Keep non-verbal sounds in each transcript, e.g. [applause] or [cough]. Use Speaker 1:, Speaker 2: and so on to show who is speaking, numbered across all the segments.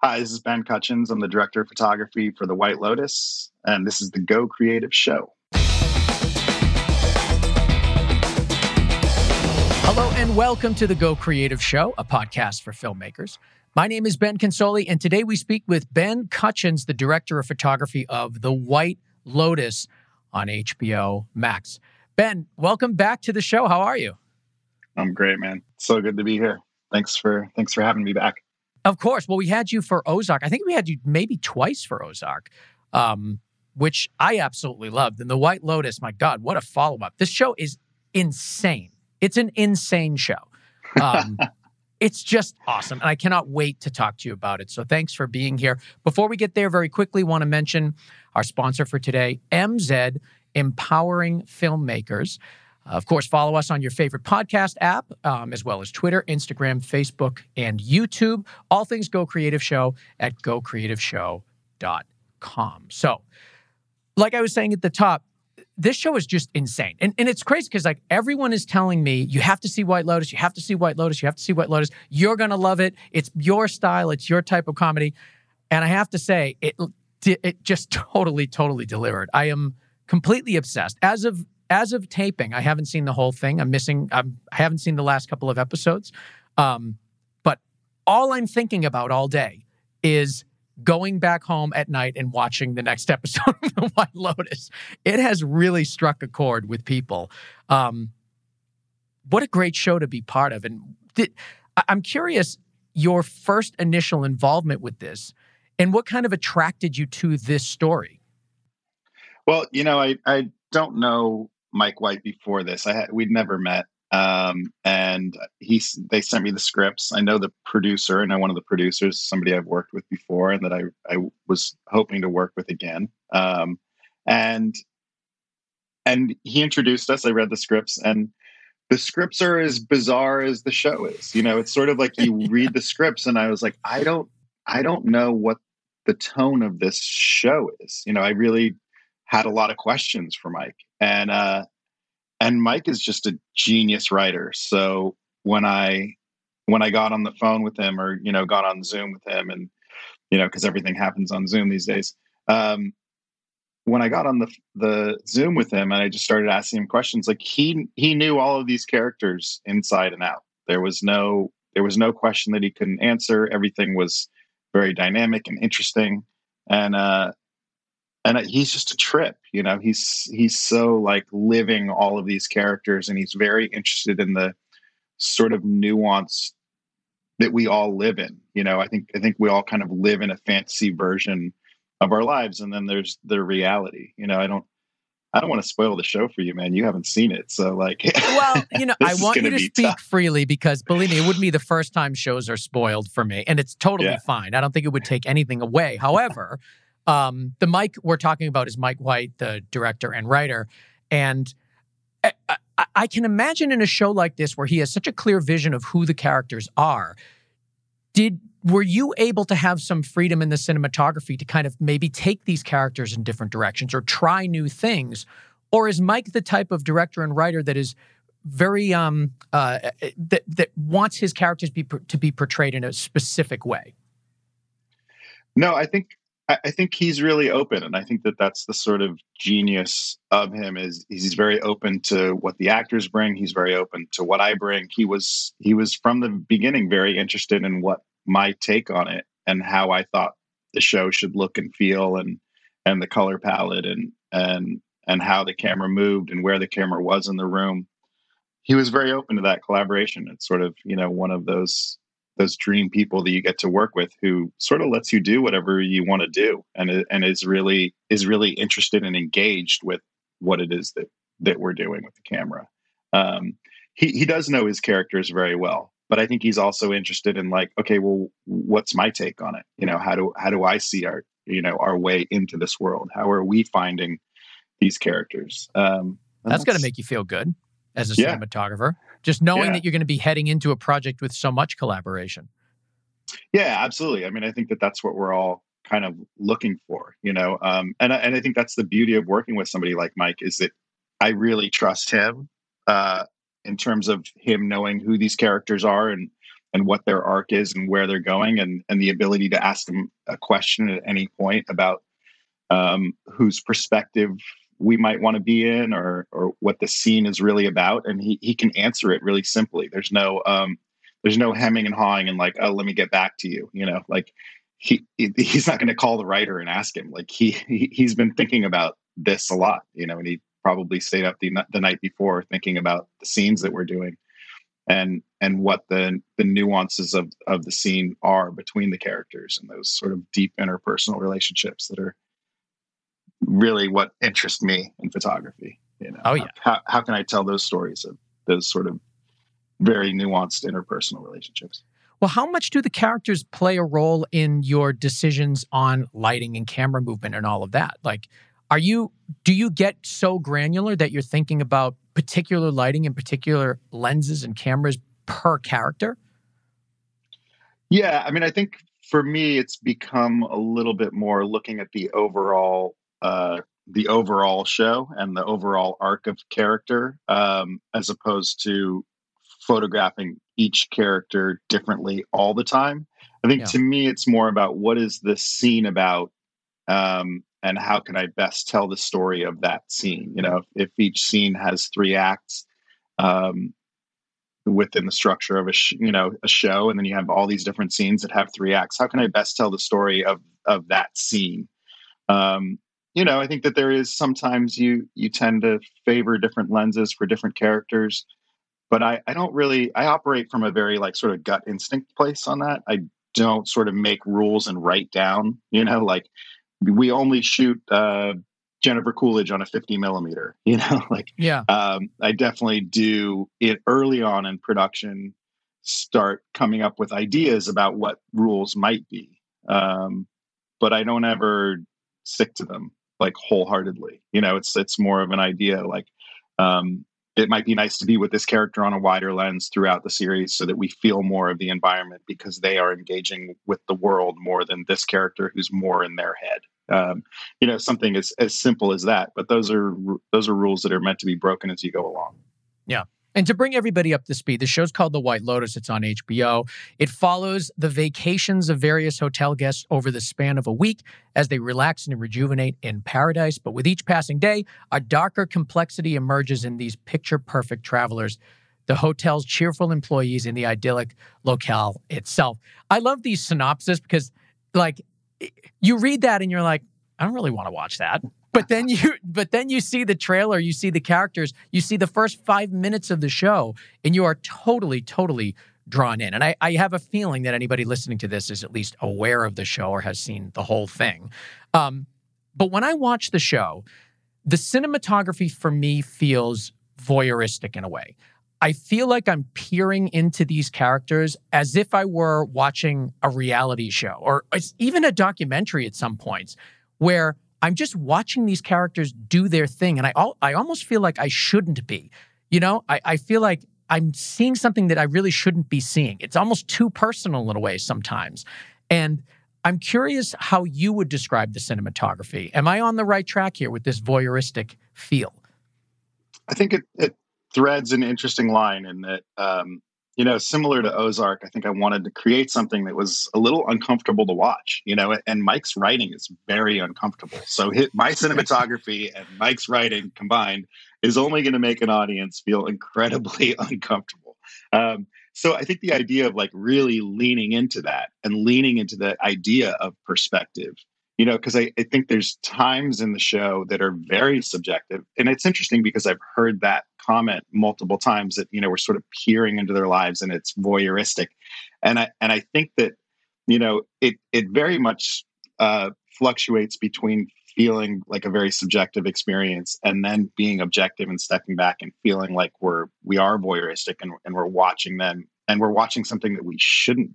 Speaker 1: Hi, this is Ben Kutchins. I'm the director of photography for The White Lotus, and this is the Go Creative Show.
Speaker 2: Hello, and welcome to the Go Creative Show, a podcast for filmmakers. My name is Ben Consoli, and today we speak with Ben Kutchins, the director of photography of The White Lotus on HBO Max. Ben, welcome back to the show. How are you?
Speaker 1: I'm great, man. So good to be here. Thanks for thanks for having me back.
Speaker 2: Of course. Well, we had you for Ozark. I think we had you maybe twice for Ozark, um, which I absolutely loved. And The White Lotus, my God, what a follow up. This show is insane. It's an insane show. Um, [laughs] it's just awesome. And I cannot wait to talk to you about it. So thanks for being here. Before we get there, very quickly, want to mention our sponsor for today, MZed Empowering Filmmakers. Of course, follow us on your favorite podcast app, um, as well as Twitter, Instagram, Facebook, and YouTube. All things Go Creative Show at gocreativeshow.com. So, like I was saying at the top, this show is just insane. And, and it's crazy because like everyone is telling me, you have to see White Lotus, you have to see White Lotus, you have to see White Lotus. You're going to love it. It's your style, it's your type of comedy. And I have to say, it, it just [laughs] totally, totally delivered. I am completely obsessed. As of as of taping, I haven't seen the whole thing. I'm missing. I'm, I haven't seen the last couple of episodes. Um, but all I'm thinking about all day is going back home at night and watching the next [laughs] episode of The White Lotus. It has really struck a chord with people. Um, what a great show to be part of. And did, I'm curious your first initial involvement with this and what kind of attracted you to this story.
Speaker 1: Well, you know, I, I don't know Mike White before this. I had, we'd never met, um, and he they sent me the scripts. I know the producer, and I one of the producers, somebody I've worked with before, and that I I was hoping to work with again. Um, and and he introduced us. I read the scripts, and the scripts are as bizarre as the show is. You know, it's sort of like you [laughs] read the scripts, and I was like, I don't I don't know what the tone of this show is. You know, I really had a lot of questions for Mike, and uh, and Mike is just a genius writer. So when I when I got on the phone with him, or you know, got on Zoom with him, and you know, because everything happens on Zoom these days. Um, when I got on the the Zoom with him, and I just started asking him questions, like he he knew all of these characters inside and out. There was no there was no question that he couldn't answer. Everything was very dynamic and interesting, and uh, and he's just a trip you know he's he's so like living all of these characters and he's very interested in the sort of nuance that we all live in you know i think i think we all kind of live in a fantasy version of our lives and then there's the reality you know i don't I don't want to spoil the show for you, man. You haven't seen it. So, like,
Speaker 2: well, [laughs] you know, I want you to speak tough. freely because believe me, it wouldn't be the first time shows are spoiled for me. And it's totally yeah. fine. I don't think it would take anything away. However, um, the Mike we're talking about is Mike White, the director and writer. And I, I, I can imagine in a show like this where he has such a clear vision of who the characters are. Did were you able to have some freedom in the cinematography to kind of maybe take these characters in different directions or try new things? Or is Mike the type of director and writer that is very um uh that that wants his characters be to be portrayed in a specific way?
Speaker 1: No, I think I, think he's really open, and I think that that's the sort of genius of him. Is he's very open to what the actors bring. He's very open to what I bring. He was he was from the beginning very interested in what my take on it and how I thought the show should look and feel, and and the color palette, and and and how the camera moved and where the camera was in the room. He was very open to that collaboration. It's sort of you know one of those those dream people that you get to work with who sort of lets you do whatever you want to do and and is really is really interested and engaged with what it is that that we're doing with the camera. Um, he he does know his characters very well, but I think he's also interested in like, okay, well, what's my take on it? You know, how do how do I see our you know our way into this world? How are we finding these characters? Um,
Speaker 2: that's, that's going to make you feel good as a yeah. cinematographer. Just knowing yeah. that you're going to be heading into a project with so much collaboration.
Speaker 1: Yeah, absolutely. I mean, I think that that's what we're all kind of looking for, you know. Um, and and I think that's the beauty of working with somebody like Mike is that I really trust him uh, in terms of him knowing who these characters are and and what their arc is and where they're going and and the ability to ask them a question at any point about um, whose perspective we might want to be in or or what the scene is really about and he he can answer it really simply. There's no um there's no hemming and hawing and like oh let me get back to you you know? Like he he's not going to call the writer and ask him. Like he, he he's been thinking about this a lot you know and he probably stayed up the the night before thinking about the scenes that we're doing and and what the the nuances of of the scene are between the characters and those sort of deep interpersonal relationships that are really what interests me in photography. You know,
Speaker 2: oh yeah.
Speaker 1: How how can I tell those stories of those sort of very nuanced interpersonal relationships?
Speaker 2: Well, how much do the characters play a role in your decisions on lighting and camera movement and all of that? Like, are you do you get so granular that you're thinking about particular lighting and particular lenses and cameras per character?
Speaker 1: Yeah, I mean, I think for me, it's become a little bit more looking at the overall uh, the overall show and the overall arc of character, um, as opposed to photographing each character differently all the time. I think yeah. to me, it's more about what is this scene about, um, and how can I best tell the story of that scene. You know, if, if each scene has three acts, um, within the structure of a sh- you know a show and then you have all these different scenes that have three acts how can i best tell the story of of that scene um you know, I think that there is sometimes you you tend to favor different lenses for different characters, but I I don't really I operate from a very like sort of gut instinct place on that. I don't sort of make rules and write down, you know, like we only shoot uh Jennifer Coolidge on a 50 millimeter, [laughs] you know, like
Speaker 2: yeah.
Speaker 1: Um, I definitely do it early on in production start coming up with ideas about what rules might be. Um, but I don't ever stick to them like wholeheartedly. You know, it's it's more of an idea like um, it might be nice to be with this character on a wider lens throughout the series so that we feel more of the environment because they are engaging with the world more than this character who's more in their head. Um, you know, something as as simple as that. But those are those are rules that are meant to be broken as you go along.
Speaker 2: Yeah. And to bring everybody up to speed, the show's called The White Lotus. It's on HBO. It follows the vacations of various hotel guests over the span of a week as they relax and rejuvenate in paradise. But with each passing day, a darker complexity emerges in these picture perfect travelers the hotel's cheerful employees and the idyllic locale itself. I love these synopses because, like, you read that and you're like, I don't really want to watch that but then you but then you see the trailer you see the characters you see the first five minutes of the show and you are totally totally drawn in. And I, I have a feeling that anybody listening to this is at least aware of the show or has seen the whole thing. Um, but when i watch the show the cinematography for me feels voyeuristic in a way. I feel like i'm peering into these characters as if i were watching a reality show or even a documentary at some points where I'm just watching these characters do their thing. And I, I almost feel like I shouldn't be. You know, I, I feel like I'm seeing something that I really shouldn't be seeing. It's almost too personal in a way sometimes. And I'm curious how you would describe the cinematography. Am I on the right track here with this voyeuristic feel?
Speaker 1: I think it, it threads an interesting line in that um, you know, similar to Ozark, I think I wanted to create something that was a little uncomfortable to watch, you know, and Mike's writing is very uncomfortable. So my cinematography and Mike's writing combined is only going to make an audience feel incredibly [laughs] uncomfortable. Um, so I think the idea of like really leaning into that and leaning into the idea of perspective, you know, because I, I think there's times in the show that are very subjective. And it's interesting because I've heard that comment multiple times that you know we're sort of peering into their lives and it's voyeuristic and i and i think that you know it it very much uh, fluctuates between feeling like a very subjective experience and then being objective and stepping back and feeling like we're we are voyeuristic and, and we're watching them and we're watching something that we shouldn't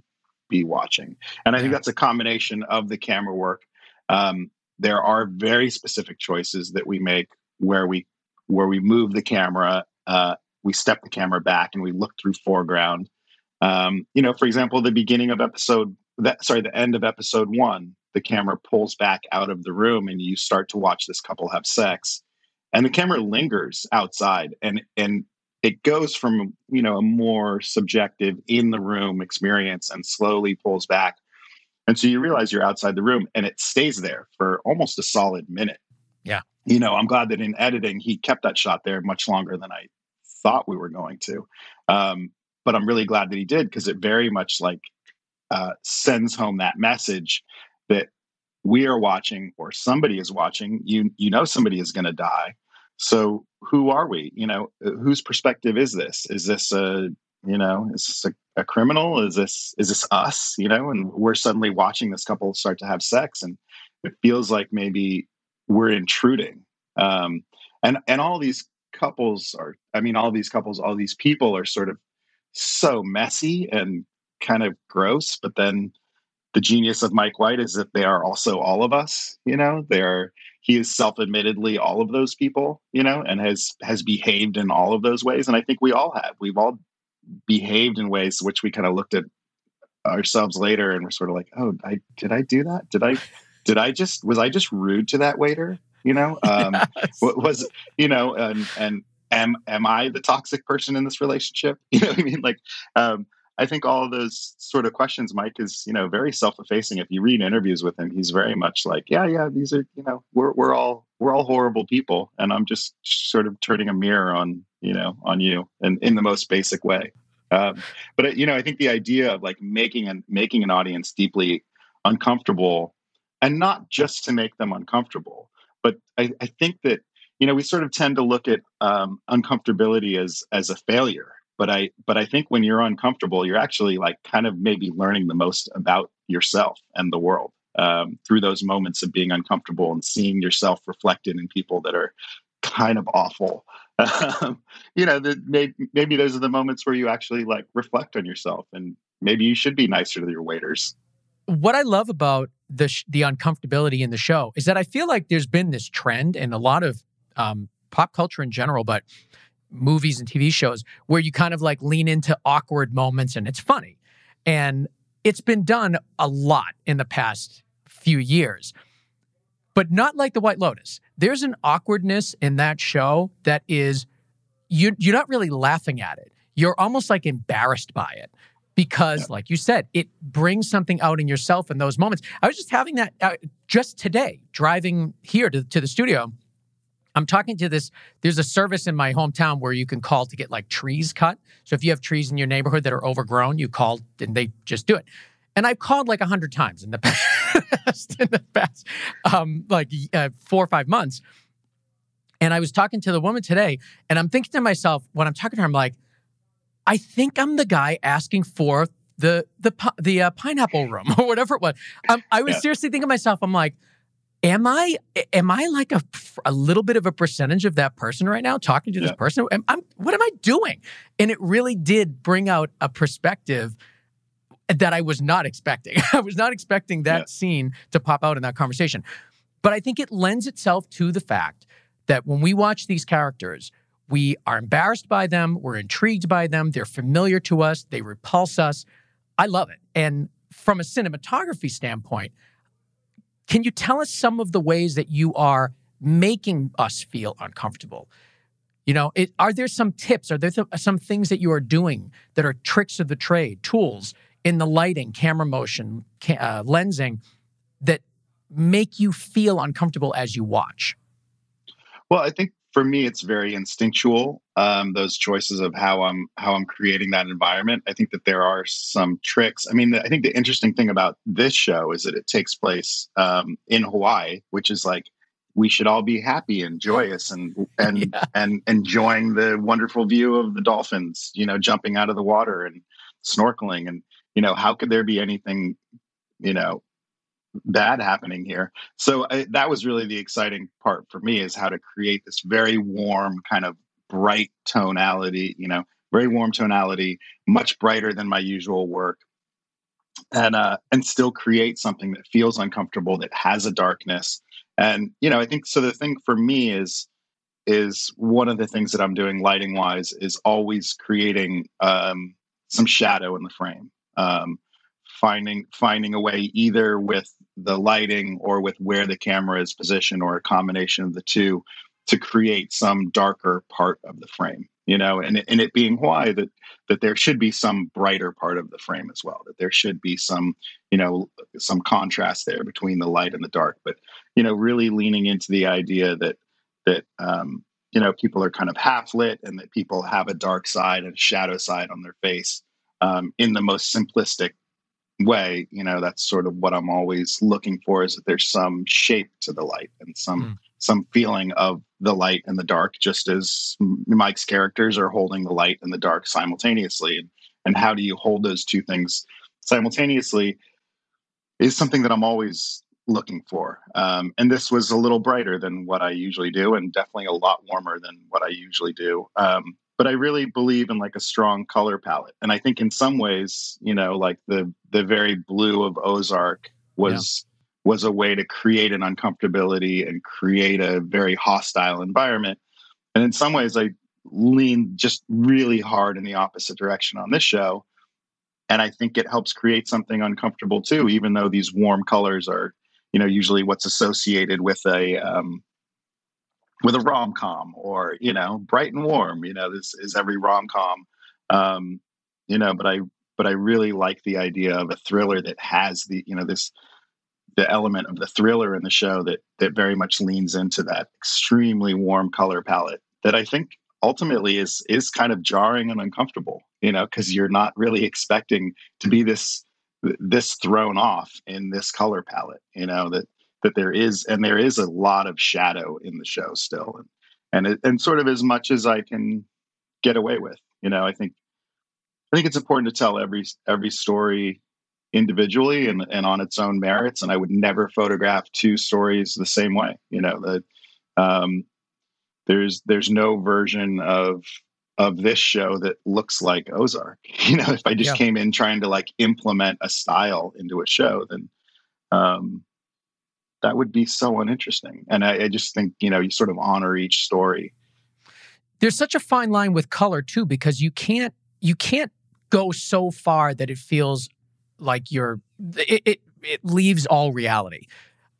Speaker 1: be watching and i think that's a combination of the camera work um, there are very specific choices that we make where we where we move the camera, uh, we step the camera back, and we look through foreground. Um, you know, for example, the beginning of episode that sorry, the end of episode one, the camera pulls back out of the room, and you start to watch this couple have sex, and the camera lingers outside, and and it goes from you know a more subjective in the room experience and slowly pulls back and so you realize you're outside the room and it stays there for almost a solid minute.
Speaker 2: Yeah.
Speaker 1: You know i'm glad that in editing he kept that shot there much longer than i thought we were going to. Um, but i'm really glad that he did because it very much like uh, sends home that message that we are watching or somebody is watching. You you know somebody is going to die. So who are we? You know, whose perspective is this? Is this a you know, is this a, a criminal? Is this is this us? You know, and we're suddenly watching this couple start to have sex, and it feels like maybe we're intruding. Um, and and all these couples are, I mean, all these couples, all these people are sort of so messy and kind of gross, but then the genius of Mike White is that they are also all of us. You know, they are he is self-admittedly all of those people you know and has has behaved in all of those ways and i think we all have we've all behaved in ways which we kind of looked at ourselves later and we're sort of like oh i did i do that? Did i did i just was i just rude to that waiter? You know um yes. what was you know and and am am i the toxic person in this relationship? [laughs] You know what i mean? Like um I think all those sort of questions, Mike is, you know, very self-effacing. If you read interviews with him, he's very much like, yeah, yeah, these are, you know, we're we're all we're all horrible people, and I'm just sort of turning a mirror on, you know, on you, and in the most basic way. Um, but uh, you know, I think the idea of like making and making an audience deeply uncomfortable, and not just to make them uncomfortable, but I, I think that you know we sort of tend to look at um, uncomfortability as as a failure but i but i think when you're uncomfortable you're actually like kind of maybe learning the most about yourself and the world um, through those moments of being uncomfortable and seeing yourself reflected in people that are kind of awful. [laughs] Um, you know that maybe, maybe those are the moments where you actually like reflect on yourself and maybe you should be nicer to your waiters.
Speaker 2: What i love about the sh- the uncomfortability in the show is that i feel like there's been this trend in a lot of um, pop culture in general but movies and TV shows where you kind of like lean into awkward moments and it's funny. And it's been done a lot in the past few years, but not like The White Lotus. There's an awkwardness in that show that is, you, you're not really laughing at it. You're almost like embarrassed by it because, yeah. like you said, it brings something out in yourself in those moments. I was just having that uh, just today, driving here to, to the studio I'm talking to this. There's a service in my hometown where you can call to get like trees cut. So if you have trees in your neighborhood that are overgrown, you call and they just do it. And I've called like a hundred times in the [laughs] past, in the past, um, like uh, four or five months. And I was talking to the woman today, and I'm thinking to myself when I'm talking to her, I'm like, I think I'm the guy asking for the the the uh, pineapple room [laughs] or whatever it was. Um, I was yeah. seriously thinking to myself, I'm like am I am I like a a little bit of a percentage of that person right now talking to this yeah. person? Am, I'm, what am I doing? And it really did bring out a perspective that I was not expecting. [laughs] I was not expecting that yeah. scene to pop out in that conversation. But I think it lends itself to the fact that when we watch these characters, we are embarrassed by them, we're intrigued by them, they're familiar to us, they repulse us. I love it. And from a cinematography standpoint, can you tell us some of the ways that you are making us feel uncomfortable? You know, it, are there some tips? Are there th- some things that you are doing that are tricks of the trade, tools in the lighting, camera motion, ca- uh, lensing that make you feel uncomfortable as you watch?
Speaker 1: Well, I think for me it's very instinctual um, those choices of how i'm how i'm creating that environment. I think that there are some tricks. I mean i think the interesting thing about this show is that it takes place um, in hawaii which is like we should all be happy and joyous and and [laughs] yeah. and enjoying the wonderful view of the dolphins you know jumping out of the water and snorkeling. And you know how could there be anything you know bad happening here. So I, that was really the exciting part for me is how to create this very warm kind of bright tonality, you know, very warm tonality, much brighter than my usual work. And uh and still create something that feels uncomfortable that has a darkness. And you know, I think so the thing for me is is one of the things that I'm doing lighting wise is always creating um some shadow in the frame. Um, finding finding a way either with the lighting or with where the camera is positioned or a combination of the two to create some darker part of the frame you know, and and it being why that that there should be some brighter part of the frame as well, that there should be some, you know, some contrast there between the light and the dark, but you know, really leaning into the idea that that um, you know people are kind of half lit and that people have a dark side and shadow side on their face um, in the most simplistic way you know that's sort of what i'm always looking for is that there's some shape to the light and some mm. some feeling of the light and the dark just as mike's characters are holding the light and the dark simultaneously. And, and how do you hold those two things simultaneously is something that i'm always looking for. Um, and this was a little brighter than what i usually do and definitely a lot warmer than what i usually do. Um, but I really believe in like a strong color palette. And I think in some ways, you know, like the the very blue of Ozark was yeah. was a way to create an uncomfortability and create a very hostile environment. And in some ways I lean just really hard in the opposite direction on this show. And I think it helps create something uncomfortable too, even though these warm colors are, you know, usually what's associated with a um, with a rom com or you know bright and warm. You know, this is every rom com. Um, you know, but I but I really like the idea of a thriller that has the you know this the element of the thriller in the show that that very much leans into that extremely warm color palette that I think ultimately is is kind of jarring and uncomfortable you know because you're not really expecting to be this this thrown off in this color palette you know that that there is and there is a lot of shadow in the show still and and, it, and sort of as much as I can get away with you know I think I think it's important to tell every every story individually and, and on its own merits and I would never photograph two stories the same way you know that um, there's there's no version of of this show that looks like Ozark. [laughs] You know, if I just yeah. came in trying to like implement a style into a show, then um, that would be so uninteresting. And I, I just think, you know, you sort of honor each story.
Speaker 2: There's such a fine line with color too, because you can't you can't go so far that it feels like you're it it, it leaves all reality.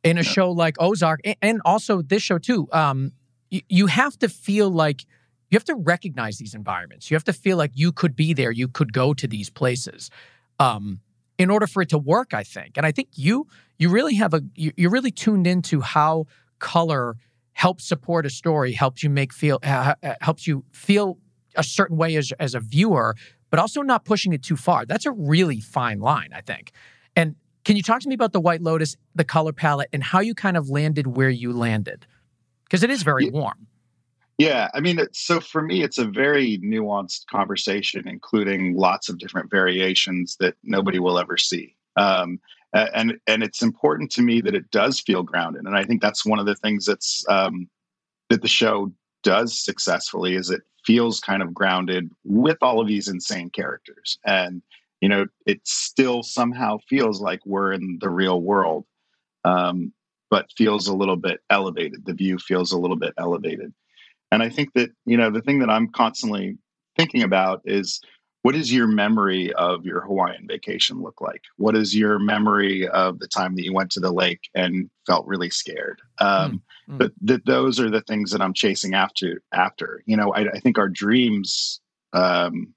Speaker 2: In a yeah. show like Ozark, and also this show too, um, you, you have to feel like you have to recognize these environments. You have to feel like you could be there. You could go to these places. Um, in order for it to work, I think. And I think you you really have a you're really tuned into how color helps support a story, helps you make feel uh, helps you feel a certain way as as a viewer, but also not pushing it too far. That's a really fine line, I think. And can you talk to me about the White Lotus, the color palette, and how you kind of landed where you landed? Because it is very warm.
Speaker 1: Yeah, I mean, so for me, it's a very nuanced conversation, including lots of different variations that nobody will ever see. Um, and and it's important to me that it does feel grounded, and I think that's one of the things that's um, that the show does successfully is it feels kind of grounded with all of these insane characters, and you know, it still somehow feels like we're in the real world, um, but feels a little bit elevated. The view feels a little bit elevated. And I think that, you know, the thing that I'm constantly thinking about is what does your memory of your Hawaiian vacation look like? What is your memory of the time that you went to the lake and felt really scared? Um, mm, But that those are the things that I'm chasing after. After, you know, I, I think our dreams um,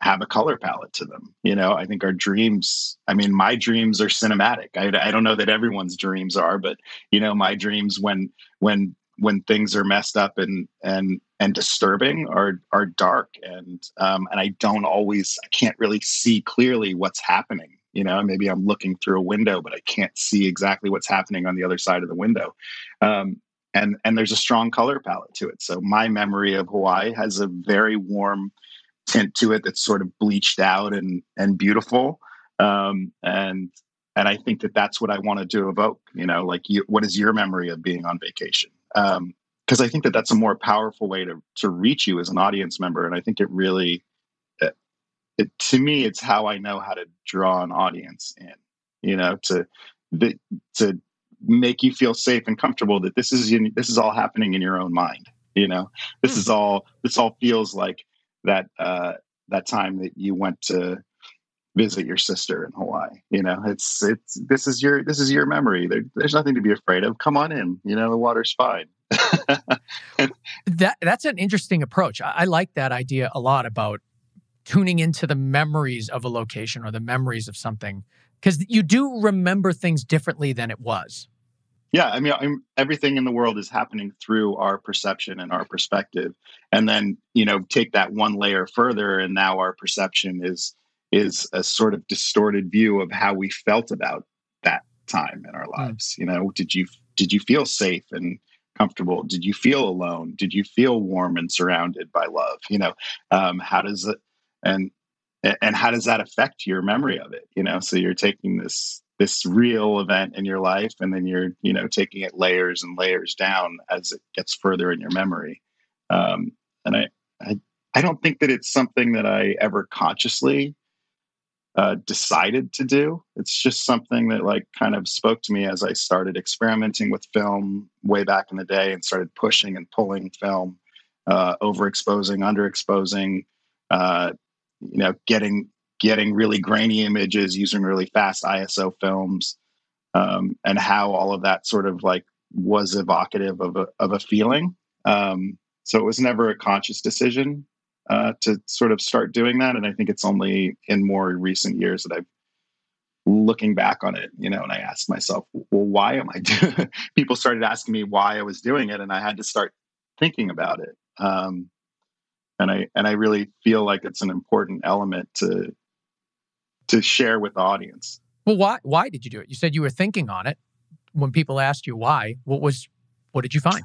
Speaker 1: have a color palette to them. You know, I think our dreams. I mean, my dreams are cinematic. I, I don't know that everyone's dreams are, but you know, my dreams when when when things are messed up and and and disturbing are are dark and um, and I don't always I can't really see clearly what's happening. You know, maybe I'm looking through a window, but I can't see exactly what's happening on the other side of the window. Um, and and there's a strong color palette to it. So my memory of Hawaii has a very warm tint to it that's sort of bleached out and and beautiful. Um, and and I think that that's what I want to evoke. You know, like you, what is your memory of being on vacation? Because um, I think that that's a more powerful way to to reach you as an audience member, and I think it really, it, it, to me, it's how I know how to draw an audience in. You know, to the, to make you feel safe and comfortable that this is in, this is all happening in your own mind. You know, this is hmm. all this all feels like that uh, that time that you went to visit your sister in Hawaii. You know, it's it's this is your this is your memory. There, there's nothing to be afraid of. Come on in. You know, the water's fine. [laughs]
Speaker 2: that that's an interesting approach. I, I like that idea a lot about tuning into the memories of a location or the memories of something because you do remember things differently than it was.
Speaker 1: Yeah, I mean, I'm, everything in the world is happening through our perception and our perspective, and then you know take that one layer further, and now our perception is is a sort of distorted view of how we felt about that time in our hmm. lives. You know, did you did you feel safe and comfortable? Did you feel alone? Did you feel warm and surrounded by love? You know, um, how does it and and how does that affect your memory of it? You know, so you're taking this this real event in your life and then you're you know taking it layers and layers down as it gets further in your memory um, and I, I i don't think that it's something that i ever consciously uh, decided to do it's just something that like kind of spoke to me as i started experimenting with film way back in the day and started pushing and pulling film uh, overexposing underexposing uh, you know getting getting really grainy images using really fast ISO films, um, and how all of that sort of like was evocative of a of a feeling. Um, so it was never a conscious decision uh, to sort of start doing that, and I think it's only in more recent years that I've looking back on it, you know, and I asked myself, well, why am I doing? [laughs] People started asking me why I was doing it, and I had to start thinking about it. Um, and I and I really feel like it's an important element to to share with the audience.
Speaker 2: Well, why why did you do it? You said you were thinking on it. When people asked you why, what was what did you find?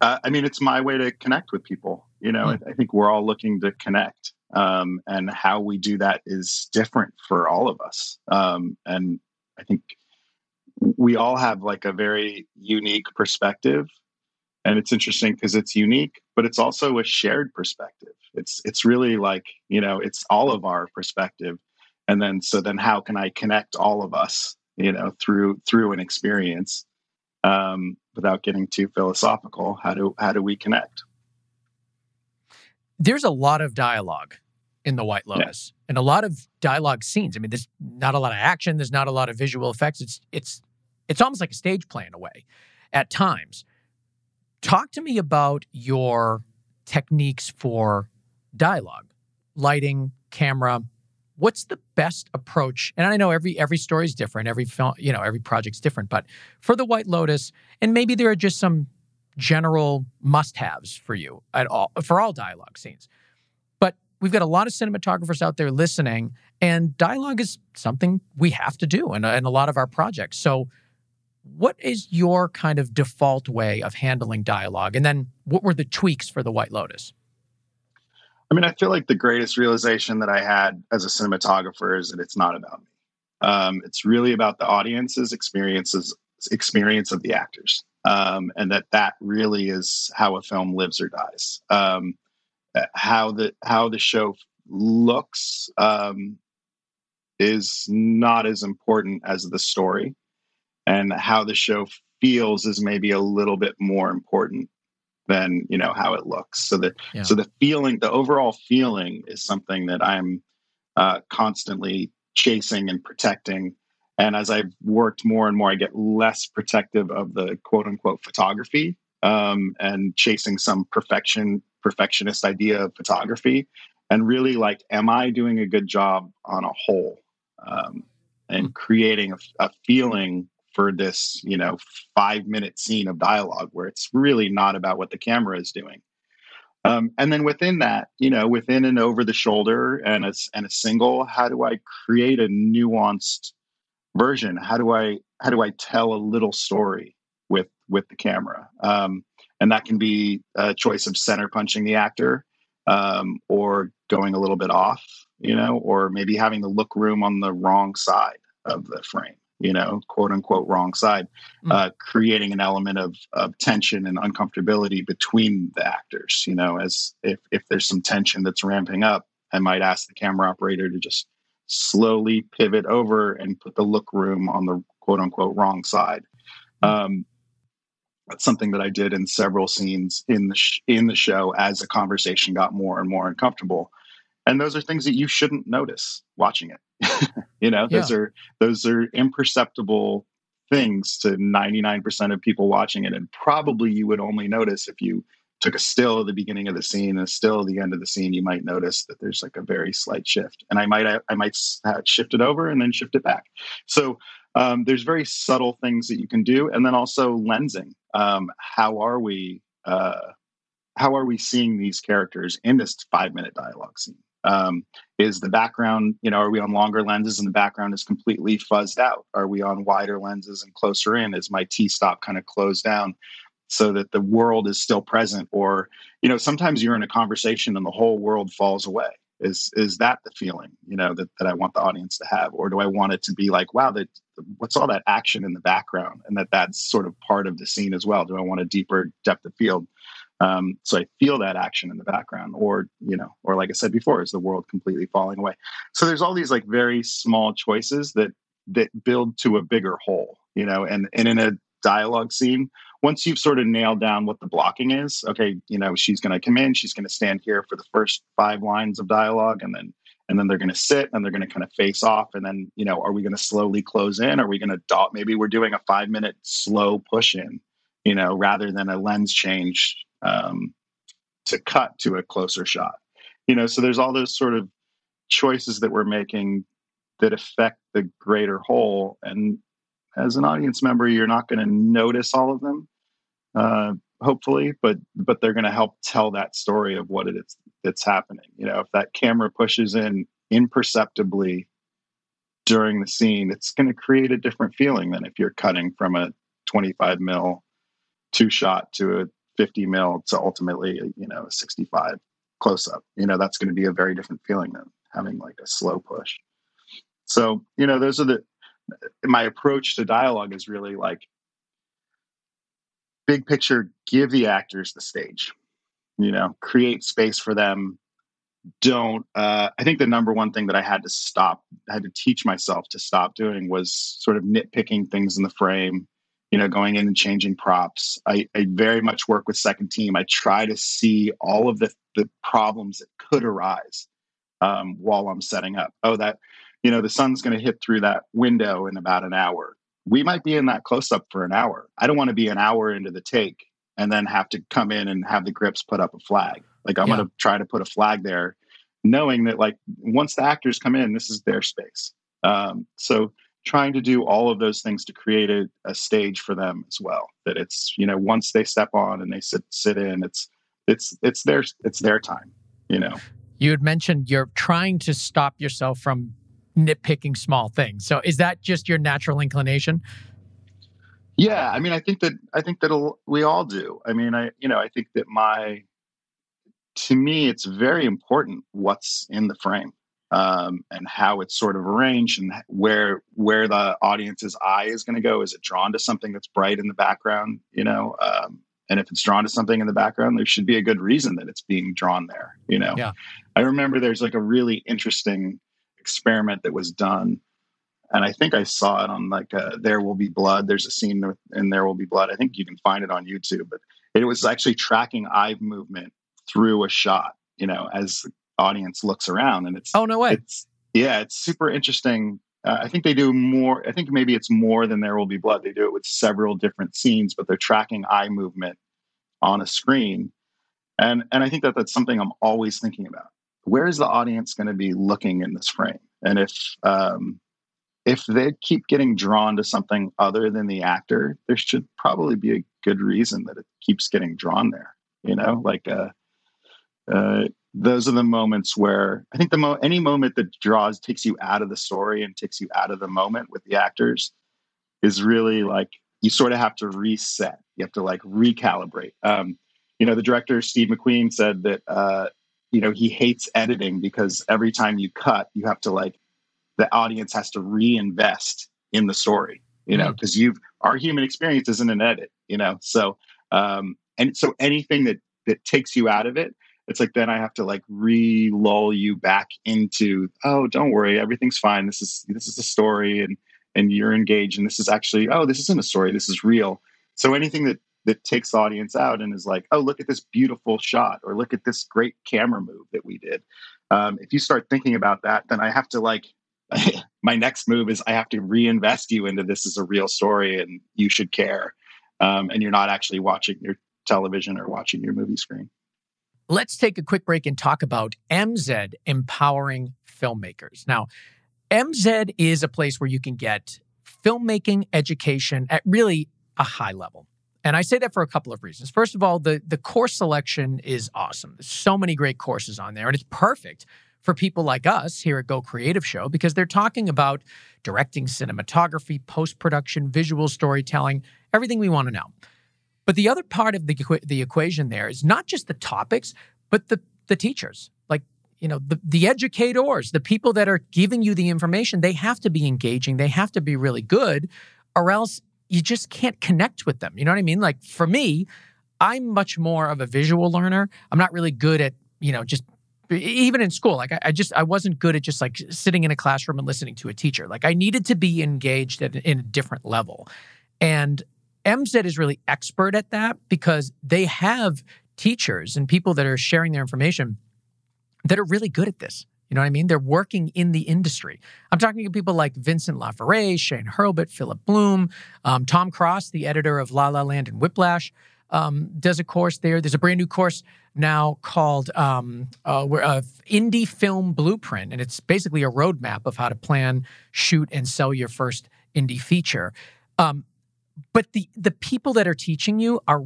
Speaker 1: Uh, I mean, it's my way to connect with people. You know, mm. I think we're all looking to connect, um, and how we do that is different for all of us. Um, and I think we all have like a very unique perspective, and it's interesting because it's unique, but it's also a shared perspective. It's it's really like you know, it's all of our perspective and then so then how can i connect all of us you know through through an experience um, without getting too philosophical how do how do we connect
Speaker 2: there's a lot of dialogue in the white lotus yeah. and a lot of dialogue scenes. I mean there's not a lot of action. There's not a lot of visual effects. It's it's it's almost like a stage play in a way at times. Talk to me about your techniques for dialogue lighting camera. What's the best approach? And i know every every story is different. Every film you know every project's different but for the white lotus and maybe there are just some general must-haves for you at all for all dialogue scenes. But we've got a lot of cinematographers out there listening and dialogue is something we have to do in, in a lot of our projects. So what is your kind of default way of handling dialogue? And then what were the tweaks for the white lotus?
Speaker 1: I mean, I feel like the greatest realization that I had as a cinematographer is that it's not about me. Um, it's really about the audience's experiences, experience of the actors, um, and that that really is how a film lives or dies. Um, how the how the show looks um, is not as important as the story, and how the show feels is maybe a little bit more important than you know how it looks. So the yeah. so the feeling, the overall feeling, is something that I'm uh, constantly chasing and protecting. And as I've worked more and more, I get less protective of the quote unquote photography um, and chasing some perfection perfectionist idea of photography. And really, like, am I doing a good job on a whole? Um, and hmm. creating a, a feeling for this, you know, five minute scene of dialogue where it's really not about what the camera is doing. Um, and then within that, you know, within an over the shoulder and a, and a single, how do I create a nuanced version? How do I how do I tell a little story with with the camera? Um, and that can be a choice of center punching the actor um, or going a little bit off, you know, or maybe having the look room on the wrong side of the frame you know, quote unquote wrong side, mm. uh, creating an element of, of tension and uncomfortability between the actors. You know, as if, if there's some tension that's ramping up, I might ask the camera operator to just slowly pivot over and put the look room on the quote unquote wrong side. Mm. Um, that's something that I did in several scenes in the sh- in the show as the conversation got more and more uncomfortable. And those are things that you shouldn't notice watching it. [laughs] you know, those yeah. are those are imperceptible things to 99% of people watching it. And probably you would only notice if you took a still at the beginning of the scene and a still at the end of the scene, you might notice that there's like a very slight shift. And I might I might shift it over and then shift it back. So um, there's very subtle things that you can do, and then also lensing. Um, how are we? Uh, how are we seeing these characters in this five minute dialogue scene? Um, is the background, you know, are we on longer lenses and the background is completely fuzzed out? Are we on wider lenses and closer in? Is my T stop kind of closed down so that the world is still present? Or, you know, sometimes you're in a conversation and the whole world falls away. Is is that the feeling, you know, that, that I want the audience to have? Or do I want it to be like, wow, that what's all that action in the background and that that's sort of part of the scene as well? Do I want a deeper depth of field? Um, so I feel that action in the background, or you know, or like I said before, is the world completely falling away? So there's all these like very small choices that that build to a bigger whole, you know. And and in a dialogue scene, once you've sort of nailed down what the blocking is, okay, you know, she's going to come in, she's going to stand here for the first five lines of dialogue, and then and then they're going to sit and they're going to kind of face off and then you know are we going to slowly close in are we going to dot maybe we're doing a five minute slow push in you know rather than a lens change um, to cut to a closer shot. You know, so there's all those sort of choices that we're making that affect the greater whole. And as an audience member, you're not going to notice all of them, uh, hopefully, but but they're going to help tell that story of what it is that's happening. You know, if that camera pushes in imperceptibly during the scene, it's going to create a different feeling than if you're cutting from a 25 mil two shot to a 50 mil to ultimately, you know, a 65 close up. You know, that's going to be a very different feeling than having like a slow push. So, you know, those are the, my approach to dialogue is really like big picture, give the actors the stage, you know, create space for them. Don't, uh, I think the number one thing that I had to stop, I had to teach myself to stop doing was sort of nitpicking things in the frame you know, going in and changing props. I, I very much work with second team. I try to see all of the, the problems that could arise um, while I'm setting up. Oh, that, you know, the sun's going to hit through that window in about an hour. We might be in that close up for an hour. I don't want to be an hour into the take and then have to come in and have the grips put up a flag. Like I'm yeah. going to try to put a flag there, knowing that like once the actors come in, this is their space. Um, so trying to do all of those things to create a, a, stage for them as well that it's you know once they step on and they sit sit in it's it's it's their it's their time you know
Speaker 2: you had mentioned you're trying to stop yourself from nitpicking small things so is that just your natural inclination
Speaker 1: yeah i mean i think that i think that we all do i mean i you know i think that my to me it's very important what's in the frame um, and how it's sort of arranged and where where the audience's eye is going to go. Is it drawn to something that's bright in the background? You know, um, and if it's drawn to something in the background, there should be a good reason that it's being drawn there. You know,
Speaker 2: yeah.
Speaker 1: I remember there's like a really interesting experiment that was done. And I think I saw it on like uh, There Will Be Blood. There's a scene in There Will Be Blood. I think you can find it on YouTube, but it was actually tracking eye movement through a shot you know, as the audience looks around and it's
Speaker 2: oh no way
Speaker 1: it's yeah it's super interesting uh, i think they do more i think maybe it's more than there will be blood they do it with several different scenes but they're tracking eye movement on a screen and and i think that that's something i'm always thinking about where is the audience going to be looking in this frame and if um if they keep getting drawn to something other than the actor there should probably be a good reason that it keeps getting drawn there you know like uh uh, those are the moments where I think the mo- any moment that draws takes you out of the story and takes you out of the moment with the actors is really like you sort of have to reset. You have to like recalibrate. Um, you know, the director Steve McQueen said that uh, you know he hates editing because every time you cut, you have to like the audience has to reinvest in the story. You know, because mm-hmm. you've our human experience isn't an edit. You know, so um, and so anything that that takes you out of it it's like then I have to like re lull you back into, oh, don't worry, everything's fine. This is this is a story and and you're engaged and this is actually, oh, this isn't a story, this is real. So anything that that takes audience out and is like, oh, look at this beautiful shot or look at this great camera move that we did. Um, if you start thinking about that, then I have to like [laughs] my next move is I have to reinvest you into this as a real story and you should care. Um, and you're not actually watching your television or watching your movie screen.
Speaker 2: Let's take a quick break and talk about MZed empowering filmmakers. Now, MZed is a place where you can get filmmaking education at really a high level. And I say that for a couple of reasons. First of all, the, the course selection is awesome. There's so many great courses on there, and it's perfect for people like us here at Go Creative Show because they're talking about directing cinematography, post production, visual storytelling, everything we want to know. But the other part of the, the equation there is not just the topics, but the, the teachers. Like, you know, the, the educators, the people that are giving you the information, they have to be engaging, they have to be really good, or else you just can't connect with them. You know what I mean? Like for me, I'm much more of a visual learner. I'm not really good at, you know, just even in school like I, I, just i wasn't good at just like sitting in a classroom and listening to a teacher like i needed to be engaged at, in a different level and MZed is really expert at that because they have teachers and people that are sharing their information that are really good at this you know what I mean? They're working in the industry. I'm talking to people like Vincent Laforet, Shane Hurlbut, Philip Bloom, um, Tom Cross, the editor of La La Land and Whiplash, um, does a course there. There's a brand new course now called um, uh, uh, Indie Film Blueprint, and it's basically a roadmap of how to plan, shoot, and sell your first indie feature. Um, but the the people that are teaching you are,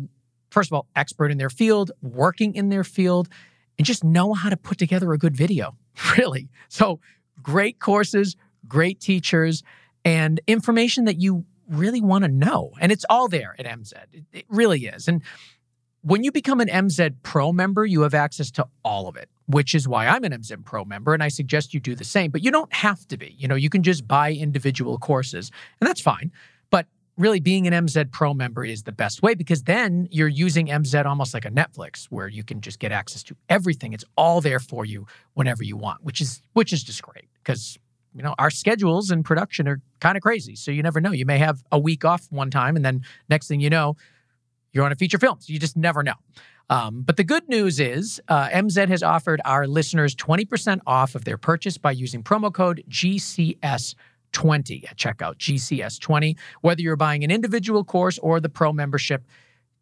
Speaker 2: first of all, expert in their field, working in their field, and just know how to put together a good video. [laughs] Really, so great courses, great teachers, and information that you really want to know. And it's all there at MZed. It, it really is. And when you become an MZed Pro member, you have access to all of it, which is why I'm an MZed Pro member. And I suggest you do the same, but you don't have to be. You know, you can just buy individual courses, and that's fine. Really, being an MZed Pro member is the best way because then you're using MZed almost like a Netflix where you can just get access to everything. It's all there for you whenever you want, which is which is just great because you know our schedules and production are kind of crazy so you never know you may have a week off one time and then next thing you know you're on a feature film. So you just never know. Um, but the good news is uh, MZed has offered our listeners 20% off of their purchase by using promo code GCS20 at checkout, GCS20. Whether you're buying an individual course or the pro membership,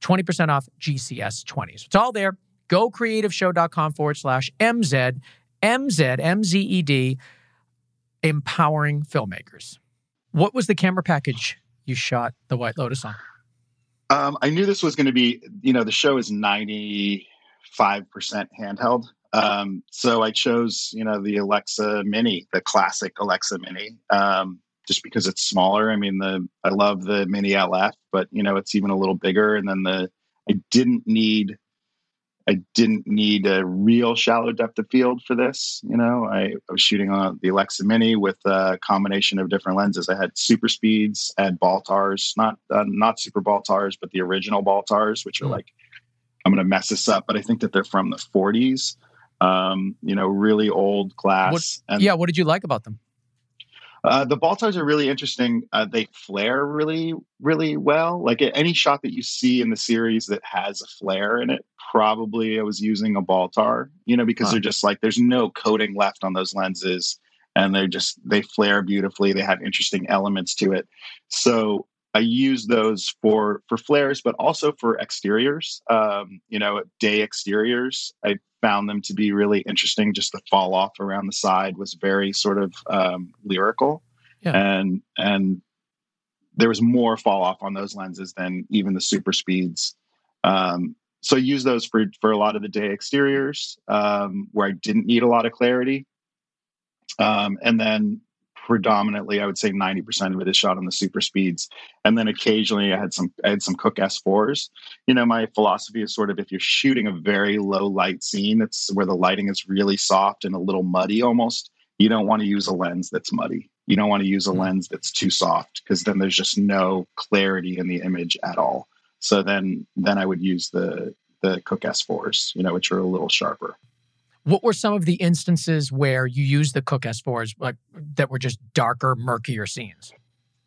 Speaker 2: 20% off GCS20. So it's all there. GoCreativeshow.com forward slash MZed, MZ, MZED, empowering filmmakers. What was the camera package you shot the White Lotus on?
Speaker 1: Um, I knew this was going to be, you know, the show is 95% handheld. Um, so I chose, you know, the Alexa Mini, the classic Alexa Mini, um, just because it's smaller. I mean, the I love the Mini LF, but you know, it's even a little bigger. And then the I didn't need I didn't need a real shallow depth of field for this. You know, I, I, was shooting on the Alexa Mini with a combination of different lenses. I had super speeds, I had Baltars, not uh, not super Baltars, but the original Baltars, which are mm. like I'm going to mess this up, but I think that they're from the 40s. Um, you know, really old glass.
Speaker 2: What, and, yeah, what did you like about them?
Speaker 1: Uh, the Baltars are really interesting. Uh, they flare really, really well. Like any shot that you see in the series that has a flare in it, probably I was using a Baltar, you know, because huh. they're just like there's no coating left on those lenses, and they're just they flare beautifully. They have interesting elements to it. So I use those for for flares, but also for exteriors. Um, you know, day exteriors. I found them to be really interesting. Just the fall off around the side was very sort of um, lyrical, yeah. and and there was more fall off on those lenses than even the super speeds. Um, so I use those for for a lot of the day exteriors um, where I didn't need a lot of clarity, um, and then predominantly i would say 90% of it is shot on the super speeds. And then occasionally i had some i had some Cooke s4s you know my philosophy is sort of if you're shooting a very low light scene it's where the lighting is really soft and a little muddy almost you don't want to use a lens that's muddy. You don't want to use a mm-hmm. lens that's too soft because then there's just no clarity in the image at all. So then then i would use the the Cooke s4s you know which are a little sharper
Speaker 2: what were some of the instances where you used the Cooke S4s like that were just darker, murkier scenes?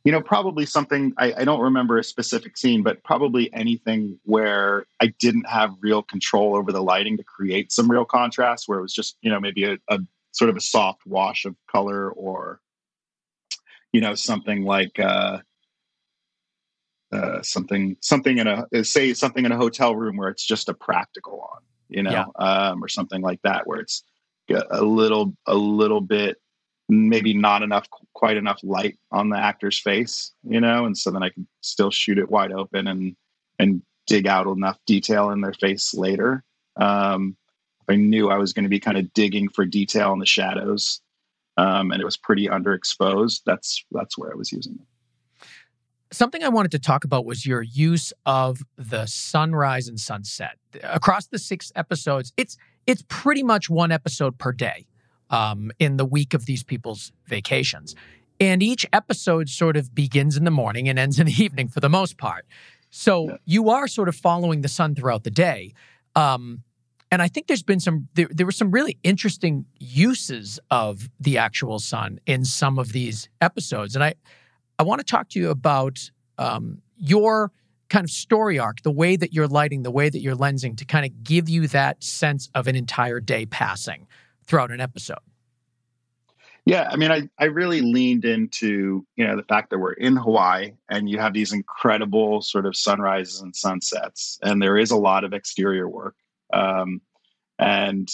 Speaker 1: You know, probably something I, I don't remember a specific scene, but probably anything where I didn't have real control over the lighting to create some real contrast, where it was just, you know, maybe a, a sort of a soft wash of color or you know something like uh, uh, something something in a say something in a hotel room where it's just a practical on, you know, yeah. um, or something like that where it's a little a little bit maybe not enough quite enough light on the actor's face, you know, and so then I can still shoot it wide open and and dig out enough detail in their face later. Um, I knew I was going to be kind of digging for detail in the shadows, um, and it was pretty underexposed. That's that's where I was using it.
Speaker 2: Something I wanted to talk about was your use of the sunrise and sunset across the six episodes. It's it's pretty much one episode per day um, in the week of these people's vacations, and each episode sort of begins in the morning and ends in the [laughs] evening for the most part. So yeah. you are sort of following the sun throughout the day. Um, and I think there's been some there, there were some really interesting uses of the actual sun in some of these episodes, and I I want to talk to you about um, your kind of story arc, the way that you're lighting, the way that you're lensing to kind of give you that sense of an entire day passing throughout an episode.
Speaker 1: Yeah, I mean, I, I really leaned into you know the fact that we're in Hawaii and you have these incredible sort of sunrises and sunsets, and there is a lot of exterior work. Um, and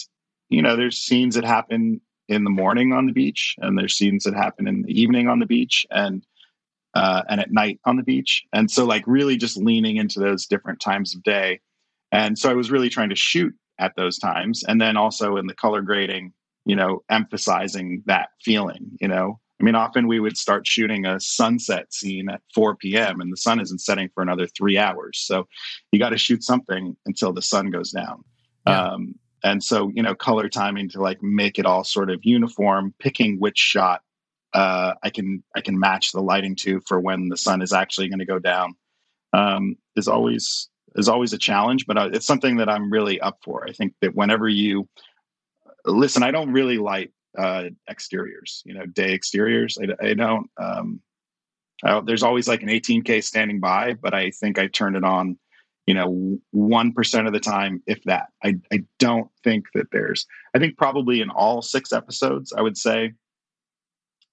Speaker 1: you know, there's scenes that happen in the morning on the beach, and there's scenes that happen in the evening on the beach, and uh, and at night on the beach. And so, like, really just leaning into those different times of day. And so, I was really trying to shoot at those times, and then also in the color grading, you know, emphasizing that feeling. You know, I mean, often we would start shooting a sunset scene at 4 p.m. and the sun isn't setting for another three hours. So you got to shoot something until the sun goes down. Yeah. Um, and so, you know, color timing to like make it all sort of uniform, picking which shot uh, I can I can match the lighting to for when the sun is actually going to go down um, is always is always a challenge, but uh, it's something that I'm really up for. I think that whenever you listen, I don't really light uh, exteriors, you know, day exteriors. I, I don't. Um, I, there's always like an 18k standing by, but I think I turn it on, you know, one percent of the time, if that. I I don't think that there's. I think probably in all six episodes, I would say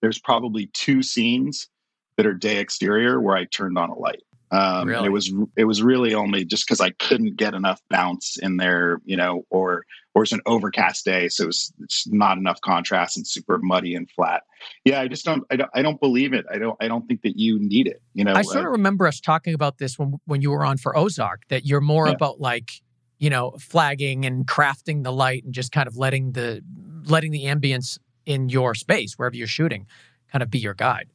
Speaker 1: there's probably two scenes that are day exterior where I turned on a light. Um, really? It was it was really only just because I couldn't get enough bounce in there, you know, or or it's an overcast day, so it's, it's not enough contrast and super muddy and flat. Yeah, I just don't I don't I don't believe it. I don't I don't think that you need it. You know,
Speaker 2: I sort uh, of remember us talking about this when when you were on for Ozark that you're more yeah. about like you know flagging and crafting the light and just kind of letting the letting the ambience in your space wherever you're shooting kind of be your guide.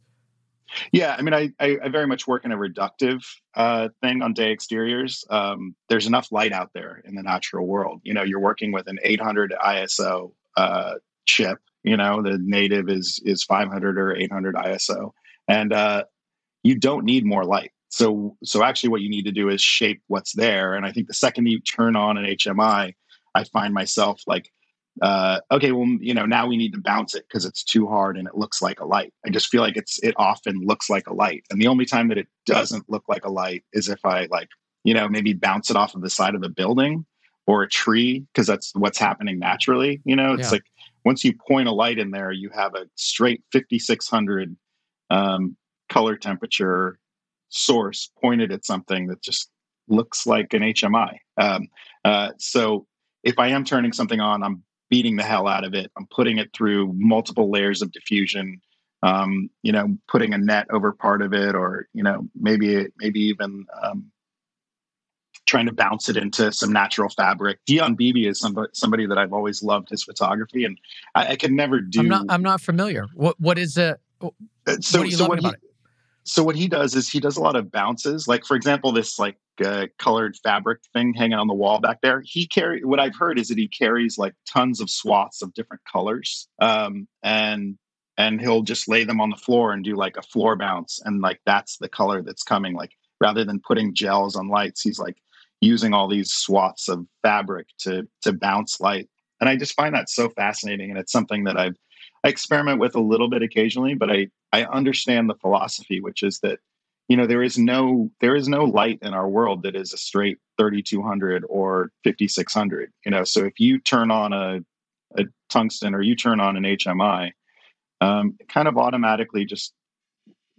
Speaker 1: Yeah, I mean, I, I, I very much work in a reductive uh, thing on day exteriors. Um, there's enough light out there in the natural world. You know, you're working with an 800 ISO uh, chip. You know, the native is is 500 or 800 ISO, and uh, you don't need more light. So, so actually, what you need to do is shape what's there. And I think the second you turn on an HMI, I find myself like uh, okay, well, you know, now we need to bounce it because it's too hard and it looks like a light. I just feel like it's it often looks like a light, and the only time that it doesn't look like a light is if I like, you know, maybe bounce it off of the side of a building or a tree because that's what's happening naturally. You know, it's yeah. like once you point a light in there, you have a straight 5600 um, color temperature source pointed at something that just looks like an HMI. Um, uh, so if I am turning something on, I'm beating the hell out of it. I'm putting it through multiple layers of diffusion. Um, you know, putting a net over part of it, or you know, maybe maybe even um, trying to bounce it into some natural fabric. Dion Beebe is somebody, somebody that I've always loved his photography, and I, I could never do.
Speaker 2: I'm not. I'm not familiar. What What is it? Uh, so, what do you so about
Speaker 1: he, it? So what he does is he does a lot of bounces. Like for example, this like uh, colored fabric thing hanging on the wall back there. He carry what I've heard is that he carries like tons of swaths of different colors, um, and and he'll just lay them on the floor and do like a floor bounce, and like that's the color that's coming. Like rather than putting gels on lights, he's like using all these swaths of fabric to to bounce light, and I just find that so fascinating, and it's something that I've I experiment with a little bit occasionally, but I I understand the philosophy, which is that you know there is no there is no light in our world that is a straight 3200 or 5600 you know so if you turn on a, a tungsten or you turn on an hmi um, it kind of automatically just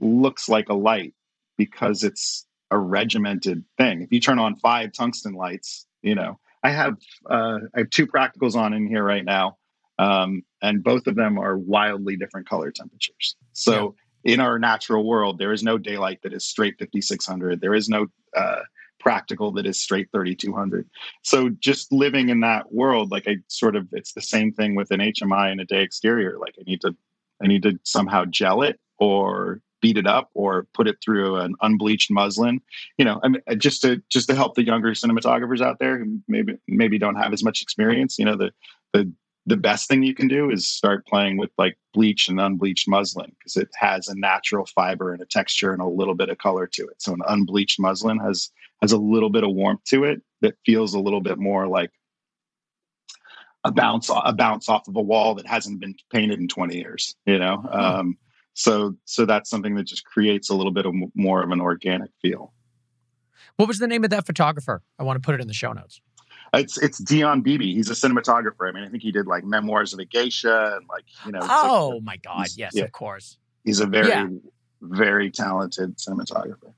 Speaker 1: looks like a light because it's a regimented thing. If you turn on five tungsten lights, you know, I have uh, I have two practicals on in here right now, um, and both of them are wildly different color temperatures. So yeah. in our natural world, there is no daylight that is straight 5600. There is no uh, practical that is straight 3200. So just living in that world, like I sort of, it's the same thing with an HMI and a day exterior. Like I need to, I need to somehow gel it or beat it up or put it through an unbleached muslin you know I mean, just to just to help the younger cinematographers out there who maybe maybe don't have as much experience you know the the the best thing you can do is start playing with like bleached and unbleached muslin because it has a natural fiber and a texture and a little bit of color to it. So an unbleached muslin has has a little bit of warmth to it that feels a little bit more like a bounce a bounce off of a wall that hasn't been painted in 20 years you know? Hmm. um, so so that's something that just creates a little bit of more of an organic feel.
Speaker 2: What was the name of that photographer? I want to put it in the show notes
Speaker 1: it's it's Dion Beebe. He's a cinematographer. I mean, I think he did like Memoirs of a Geisha and like you know.
Speaker 2: Oh
Speaker 1: like,
Speaker 2: my God! Yes, yeah. of course.
Speaker 1: He's a very yeah. very talented cinematographer.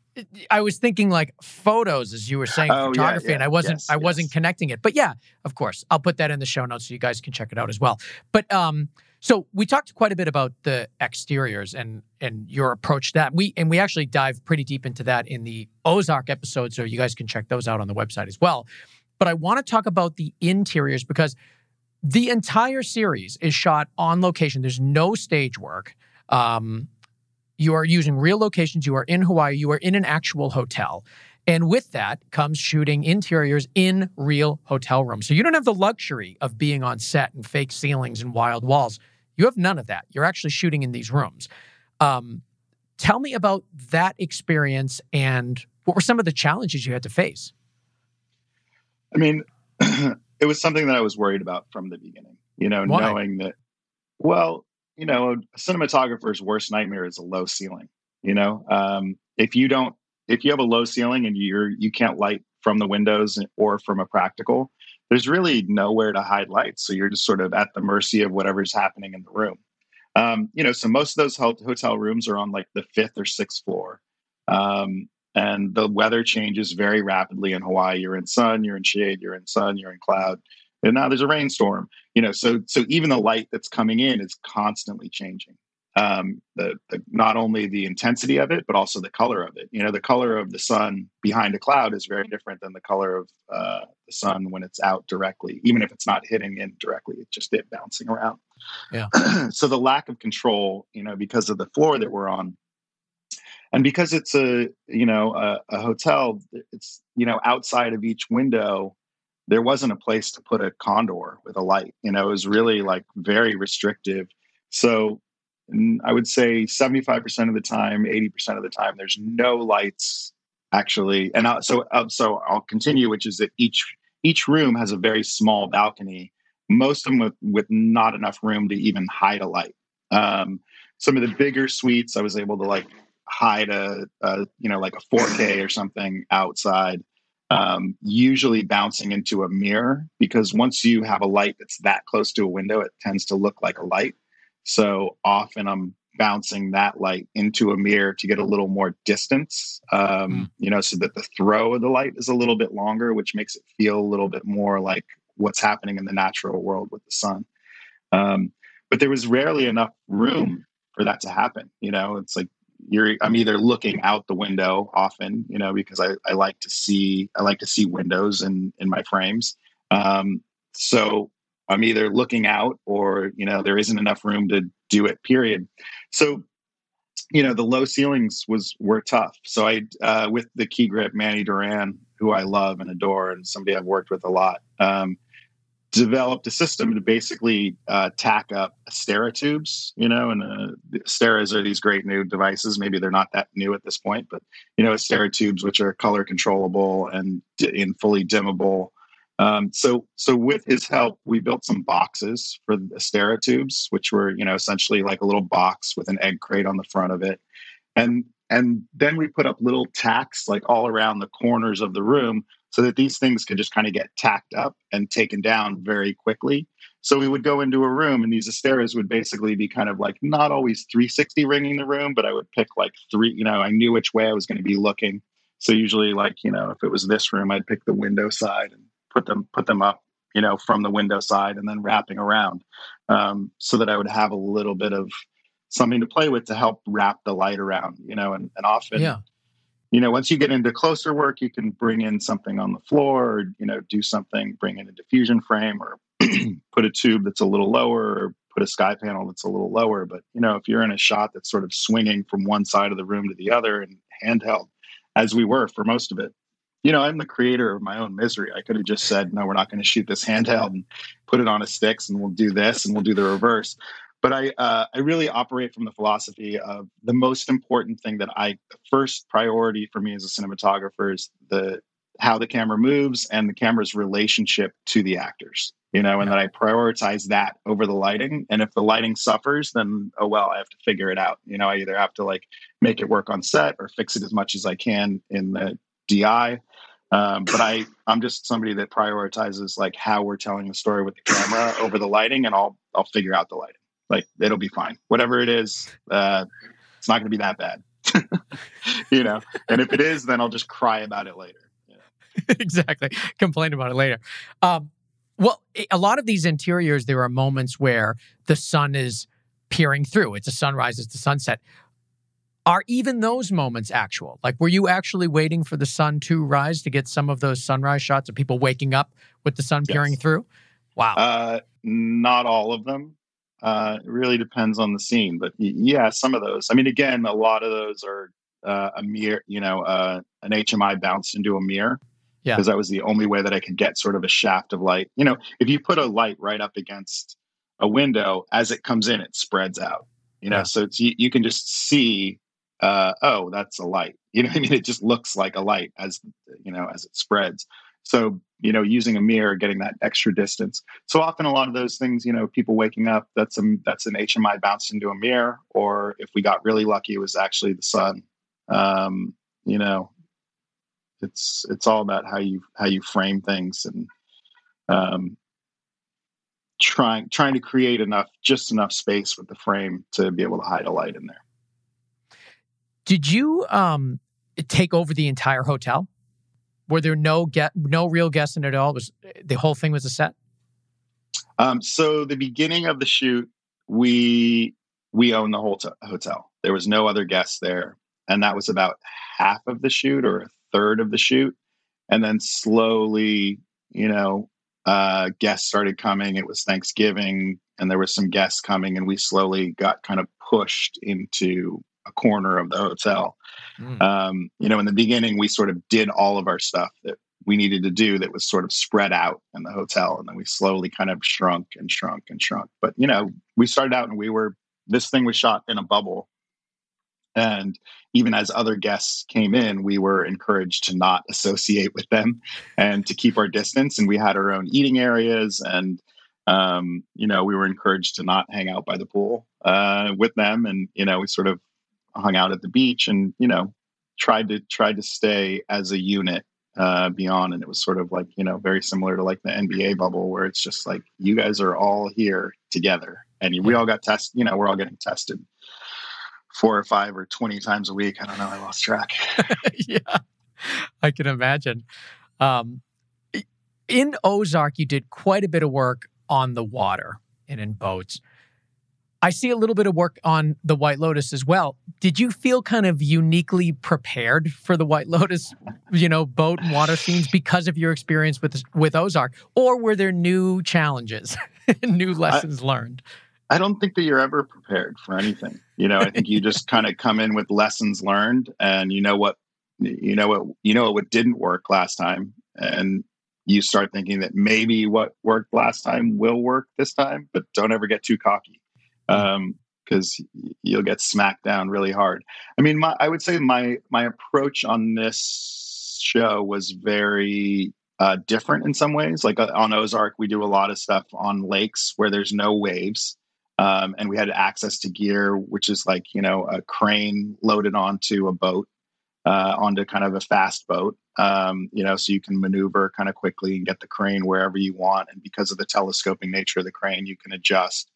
Speaker 2: I was thinking like photos, as you were saying, oh, photography, yeah, and I wasn't yes, I wasn't connecting it. But yeah, of course, I'll put that in the show notes so you guys can check it out as well. But um, so we talked quite a bit about the exteriors and and your approach to that. We and we actually dive pretty deep into that in the Ozark episode, so you guys can check those out on the website as well. But I want to talk about the interiors because the entire series is shot on location. There's no stage work. Um, you are using real locations. You are in Hawaii. You are in an actual hotel. And with that comes shooting interiors in real hotel rooms. So you don't have the luxury of being on set and fake ceilings and wild walls. You have none of that. You're actually shooting in these rooms. Um, tell me about that experience and what were some of the challenges you had to face?
Speaker 1: I mean, [clears throat] it was something that I was worried about from the beginning, you know, Why? knowing that, well, you know, a cinematographer's worst nightmare is a low ceiling. You know, um, if you don't, if you have a low ceiling and you're you can't light from the windows or from a practical, there's really nowhere to hide lights. So you're just sort of at the mercy of whatever's happening in the room. Um, you know, so most of those hotel rooms are on like the fifth or sixth floor. Um, and the weather changes very rapidly in Hawaii. You're in sun, you're in shade, you're in sun, you're in cloud, and now there's a rainstorm. You know, so so even the light that's coming in is constantly changing. Um, the, the not only the intensity of it, but also the color of it. You know, the color of the sun behind a cloud is very different than the color of uh, the sun when it's out directly. Even if it's not hitting in directly, it's just it bouncing around.
Speaker 2: Yeah. [clears throat]
Speaker 1: so the lack of control, you know, because of the floor that we're on, and because it's a you know a, a, hotel it's you know outside of each window there wasn't a place to put a condor with a light you know it was really like very restrictive. So i would say 75% of the time 80% of the time there's no lights actually. And I'll, so uh, so i'll continue which is that each each room has a very small balcony most of them with, with not enough room to even hide a light. Um, some of the bigger suites i was able to like hide a, a you know like a 4K [laughs] or something outside, um, usually bouncing into a mirror because once you have a light that's that close to a window, it tends to look like a light. So often I'm bouncing that light into a mirror to get a little more distance, um, mm. you know, so that the throw of the light is a little bit longer, which makes it feel a little bit more like what's happening in the natural world with the sun. Um, but there was rarely enough room for that to happen. You know, it's like you're i'm either looking out the window often you know because i, I like to see i like to see windows in in my frames. Um, so i'm either looking out or you know there isn't enough room to do it period. So you know the low ceilings was were tough. So i uh, with the key grip manny duran who i love and adore and somebody i've worked with a lot um, developed a system to basically uh, tack up Astera tubes, you know, and uh, Asteras are these great new devices. Maybe they're not that new at this point, but you know, Astera tubes, which are color controllable and in fully dimmable. Um, so, so with his help, we built some boxes for the Astera tubes, which were, you know, essentially like a little box with an egg crate on the front of it, and and then we put up little tacks like all around the corners of the room so that these things could just kind of get tacked up and taken down very quickly. So we would go into a room, and these Asteras would basically be kind of like not always 360 ringing the room, but I would pick like three. You know, I knew which way I was going to be looking. So usually, like you know, if it was this room, I'd pick the window side and put them put them up, you know, from the window side, and then wrapping around, um, so that I would have a little bit of something to play with to help wrap the light around. You know, and, and often,
Speaker 2: yeah
Speaker 1: you know, once you get into closer work, you can bring in something on the floor, or, you know, do something, bring in a diffusion frame, or [clears throat] put a tube that's a little lower, or put a sky panel that's a little lower. But you know, if you're in a shot that's sort of swinging from one side of the room to the other and handheld, as we were for most of it, you know, I'm the creator of my own misery. I could have just said, no, we're not going to shoot this handheld and put it on a sticks, and we'll do this and we'll do the reverse but I uh, I really operate from the philosophy of the most important thing that I the first priority for me as a cinematographer is the how the camera moves and the camera's relationship to the actors you know and yeah. that i prioritize that over the lighting and if the lighting suffers then oh well i have to figure it out you know i either have to like make it work on set or fix it as much as i can in the di um, but i i'm just somebody that prioritizes like how we're telling the story with the camera over the lighting and i'll i'll figure out the lighting like it'll be fine. Whatever it is, uh, it's not going to be that bad. [laughs] you know, and if it is, then I'll just cry about it later. [laughs]
Speaker 2: exactly. Complain about it later. Um, well, a lot of these interiors, there are moments where the sun is peering through. It's a sunrise, it's a sunset. Are even those moments actual? Like, were you actually waiting for the sun to rise to get some of those sunrise shots of people waking up with the sun peering yes. through? Wow.
Speaker 1: Uh, not all of them. Uh, it really depends on the scene, but yeah, some of those. I mean, again, a lot of those are uh, a mirror, you know, uh, an HMI bounced into a mirror. Yeah. Because that was the only way that I could get sort of a shaft of light. You know, if you put a light right up against a window, as it comes in, it spreads out. You know, yeah. so it's you, you can just see uh, oh, that's a light. [laughs] You know, I mean, it just looks like a light as you know as it spreads. So, you know, using a mirror, getting that extra distance. So often a lot of those things, you know, people waking up, that's a, that's an HMI bounced into a mirror. Or if we got really lucky, it was actually the sun. Um, you know, it's, it's all about how you, how you frame things and, um, trying, trying to create enough, just enough space with the frame to be able to hide a light in there.
Speaker 2: Did you, um, take over the entire hotel? Were there no get no real guests in it at all? It was the whole thing was a set?
Speaker 1: Um, so the beginning of the shoot, we we owned the whole t- hotel. There was no other guests there, and that was about half of the shoot or a third of the shoot. And then slowly, you know, uh, guests started coming. It was Thanksgiving, and there was some guests coming, and we slowly got kind of pushed into a corner of the hotel. Mm. Um, you know, in the beginning, we sort of did all of our stuff that we needed to do that was sort of spread out in the hotel. And then we slowly kind of shrunk and shrunk and shrunk. But, you know, we started out and we were, this thing was shot in a bubble. And even as other guests came in, we were encouraged to not associate with them and to keep our distance. And we had our own eating areas. And, um, you know, we were encouraged to not hang out by the pool uh, with them. And, you know, we sort of hung out at the beach and you know tried to tried to stay as a unit uh, beyond. And it was sort of like you know very similar to like the nba bubble where it's just like you guys are all here together. And we all got tested you know we're all getting tested four or five or 20 times a week. I don't know. I lost track. [laughs]
Speaker 2: Yeah. I can imagine. Um, in ozark you did quite a bit of work on the water and in boats I see a little bit of work on the White Lotus as well. Did you feel kind of uniquely prepared for the White Lotus, you know, boat and water scenes because of your experience with with Ozark, or were there new challenges, [laughs] new lessons I, learned?
Speaker 1: I don't think that you're ever prepared for anything. You know, I think you just kind of come in with lessons learned, and you know what, you know what, you know what didn't work last time, and you start thinking that maybe what worked last time will work this time, but don't ever get too cocky because um, you'll get smacked down really hard. I mean, my, I would say my my approach on this show was very uh, different in some ways. Like uh, on Ozark, we do a lot of stuff on lakes where there's no waves. Um, and we had access to gear, which is like, you know, a crane loaded onto a boat. uh, onto kind of a fast boat. Um, you know, so you can maneuver kind of quickly and get the crane wherever you want. And because of the telescoping nature of the crane, you can adjust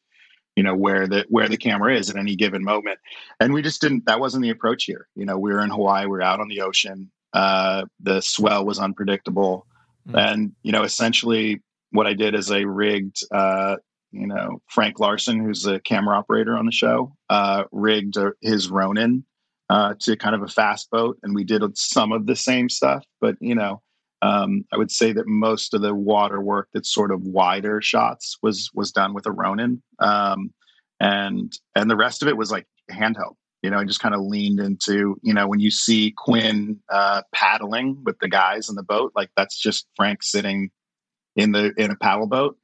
Speaker 1: you know where the where the camera is at any given moment. And we just didn't that wasn't the approach here. You know we were in hawaii we are out on the ocean uh, the swell was unpredictable. Mm. and you know essentially what i did is i rigged uh, you know frank larson who's the camera operator on the show uh, rigged his ronin uh, to kind of a fast boat. And we did some of the same stuff but you know um, I would say that most of the water work that's sort of wider shots was was done with a Ronin, um, and and the rest of it was like handheld. You know, I just kind of leaned into you know when you see Quinn uh, paddling with the guys in the boat, like that's just Frank sitting in the in a paddle boat.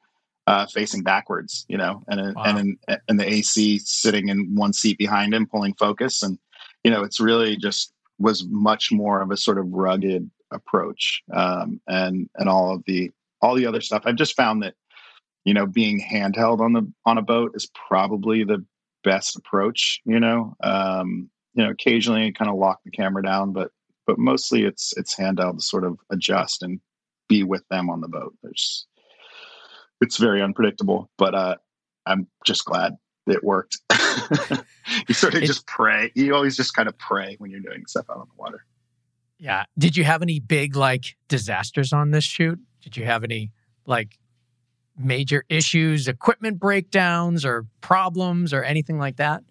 Speaker 1: Uh, facing backwards, you know, and wow. and and the AC sitting in one seat behind him, pulling focus, and you know, it's really just was much more of a sort of rugged approach um, and and all of the all the other stuff. I've just found that you know being handheld on the on a boat is probably the best approach. You know, um, you know, occasionally kind of lock the camera down, but but mostly it's it's handheld to sort of adjust and be with them on the boat. There's it's very unpredictable, but uh, I'm just glad it worked. [laughs] you sort of just pray. You always just kind of pray when you're doing stuff out on the water.
Speaker 2: Yeah. Did you have any big like disasters on this shoot? Did you have any like major issues, equipment breakdowns or problems or anything like that?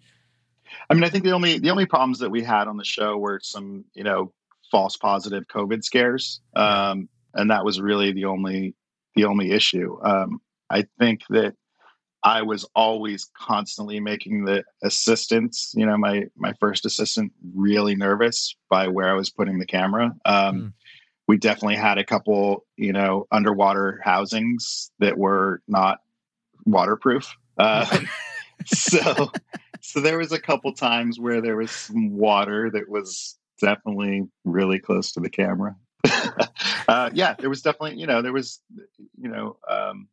Speaker 1: I mean, I think the only the only problems that we had on the show were some, you know, false positive COVID scares, um, and that was really the only the only issue. Um, I think that I was always constantly making the assistants, you know, my my first assistant really nervous by where I was putting the camera. Um, mm. We definitely had a couple, you know, underwater housings that were not waterproof. Uh, [laughs] [laughs] so, so there was a couple times where there was some water that was definitely really close to the camera. [laughs] uh, yeah, there was definitely, you know, there was, you know, um,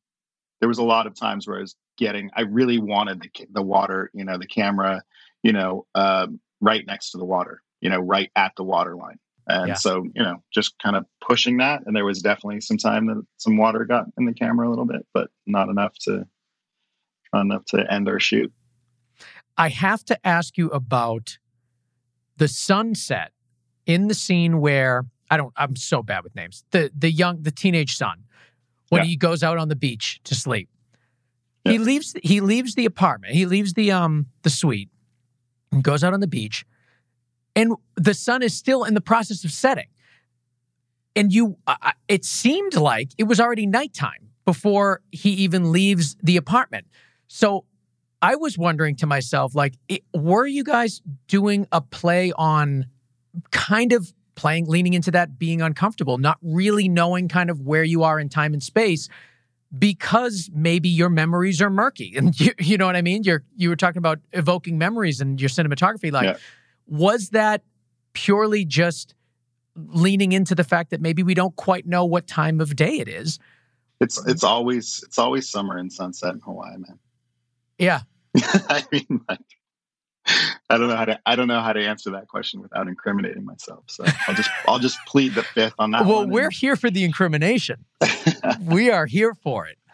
Speaker 1: there was a lot of times where I was getting, I really wanted the, the water, you know, the camera, you know, um, right next to the water, you know, right at the water line. And yeah. so, you know, just kind of pushing that. And there was definitely some time that some water got in the camera a little bit, but not enough to, not enough to end our shoot.
Speaker 2: I have to ask you about the sunset in the scene where I don't, I'm so bad with names. The, the young, the teenage son when yeah. he goes out on the beach to sleep. Yeah. He leaves he leaves the apartment. He leaves the um the suite and goes out on the beach. And the sun is still in the process of setting. And you uh, it seemed like it was already nighttime before he even leaves the apartment. So I was wondering to myself like it, were you guys doing a play on kind of playing, leaning into that, being uncomfortable, not really knowing kind of where you are in time and space because maybe your memories are murky. [laughs] And you, you know what I mean? You're, you were talking about evoking memories and your cinematography. Like, yeah. was that purely just leaning into the fact that maybe we don't quite know what time of day it is?
Speaker 1: It's, it's always, it's always summer and sunset in Hawaii, man.
Speaker 2: Yeah. [laughs]
Speaker 1: I mean, like, [laughs] I don't know how to I don't know how to answer that question without incriminating myself. So I'll just I'll just plead the fifth on that.
Speaker 2: Well, we're and... here for the incrimination. we are here for it. [laughs]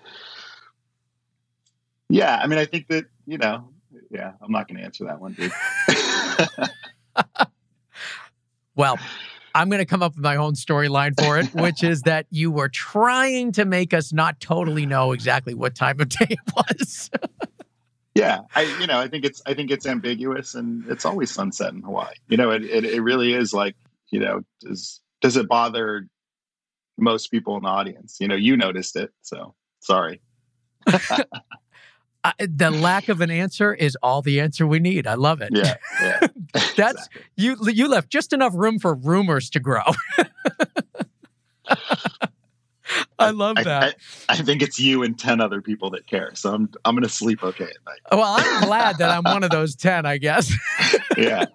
Speaker 1: Yeah, I mean, I think that you know, yeah, I'm not going to answer that one, dude. [laughs]
Speaker 2: well, I'm going to come up with my own storyline for it, which is that you were trying to make us not totally know exactly what time of day it was
Speaker 1: yeah i you know i think it's i think it's ambiguous and it's always sunset in hawaii you know it, it, it really is like you know does does it bother most people in the audience you know you noticed it so sorry [laughs]
Speaker 2: Uh, the lack of an answer is all the answer we need. I love it.
Speaker 1: Yeah, [laughs] yeah.
Speaker 2: That's exactly. you. You left just enough room for rumors to grow. [laughs] I love that. I,
Speaker 1: I, I, think it's you and 10 other people that care. So I'm, I'm going to sleep okay at night.
Speaker 2: Well, I'm [laughs] glad that I'm one of those 10, I guess. [laughs]
Speaker 1: yeah.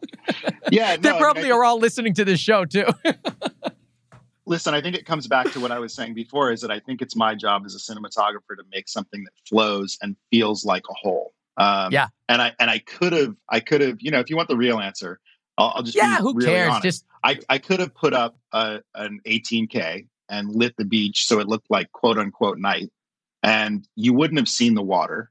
Speaker 1: Yeah.
Speaker 2: they probably I mean, are all listening to this show too. [laughs]
Speaker 1: listen, I think it comes back to what I was saying before is that I think it's my job as a cinematographer to make something that flows and feels like a whole. Um,
Speaker 2: yeah.
Speaker 1: And I, and I could have, I could have, you know, if you want the real answer, I'll, I'll just
Speaker 2: yeah. Who
Speaker 1: really
Speaker 2: cares?
Speaker 1: honest.
Speaker 2: Just
Speaker 1: I I could have put up a, an 18k and lit the beach so it looked like quote unquote night, and you wouldn't have seen the water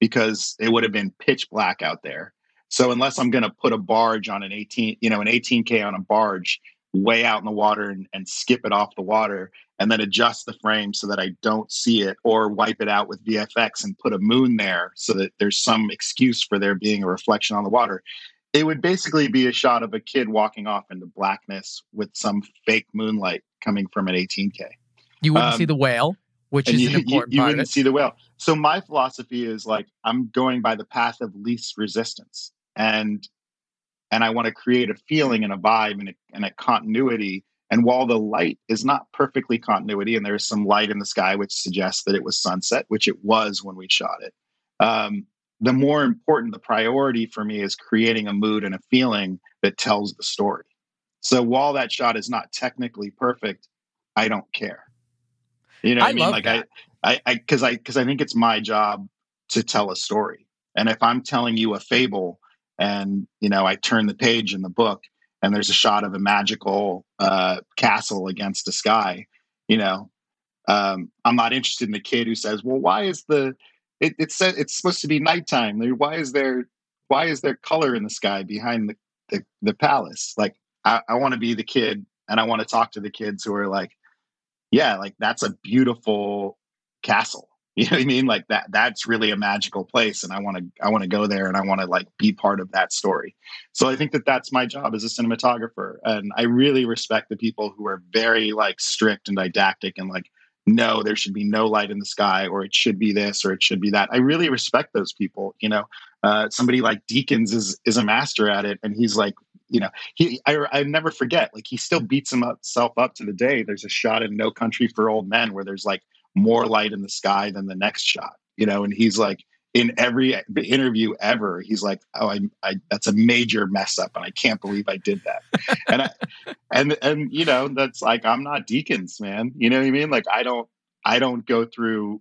Speaker 1: because it would have been pitch black out there. So unless I'm going to put a barge on an 18, you know, an 18k on a barge way out in the water and, and skip it off the water and then adjust the frame so that I don't see it or wipe it out with VFX and put a moon there so that there's some excuse for there being a reflection on the water. It would basically be a shot of a kid walking off into blackness with some fake moonlight coming from an 18K.
Speaker 2: You wouldn't
Speaker 1: Um,
Speaker 2: see the whale, which is
Speaker 1: you,
Speaker 2: an [laughs]
Speaker 1: you-
Speaker 2: important
Speaker 1: you
Speaker 2: part
Speaker 1: wouldn't see the whale. So my philosophy is like I'm going by the path of least resistance, and and I want to create a feeling and a vibe and a, and a continuity. And while the light is not perfectly continuity, and there's some light in the sky which suggests that it was sunset, which it was when we shot it. Um, the more important, the priority for me is creating a mood and a feeling that tells the story. So while that shot is not technically perfect, I don't care. You know what
Speaker 2: I
Speaker 1: I, mean? Like
Speaker 2: that.
Speaker 1: I, I, because I, because I think it's my job to tell a story. And if I'm telling you a fable, and you know, I turn the page in the book, and there's a shot of a magical uh, castle against the sky, you know, um, I'm not interested in the kid who says, "Well, why is the it, it said it's supposed to be nighttime? Why is there why is there color in the sky behind the the, the palace?" Like, I, I want to be the kid, and I want to talk to the kids who are like, "Yeah, like that's a beautiful castle." [laughs] You know what I mean? Like that that's really a magical place and I want to I want to go there and I want to like be part of that story. So I think that that's my job as a cinematographer and I really respect the people who are very like strict and didactic and like no there should be no light in the sky or it should be this or it should be that. I really respect those people, you know. Uh, somebody like Deakins is is a master at it and he's like you know he I, I never forget like he still beats himself up to the day. There's a shot in no country for old men where there's like more light in the sky than the next shot you know and he's like in every interview ever he's like oh I, I that's a major mess up and i can't believe i did that. [laughs] And i and and you know that's like i'm not Deakins man you know what i mean? Like i don't i don't go through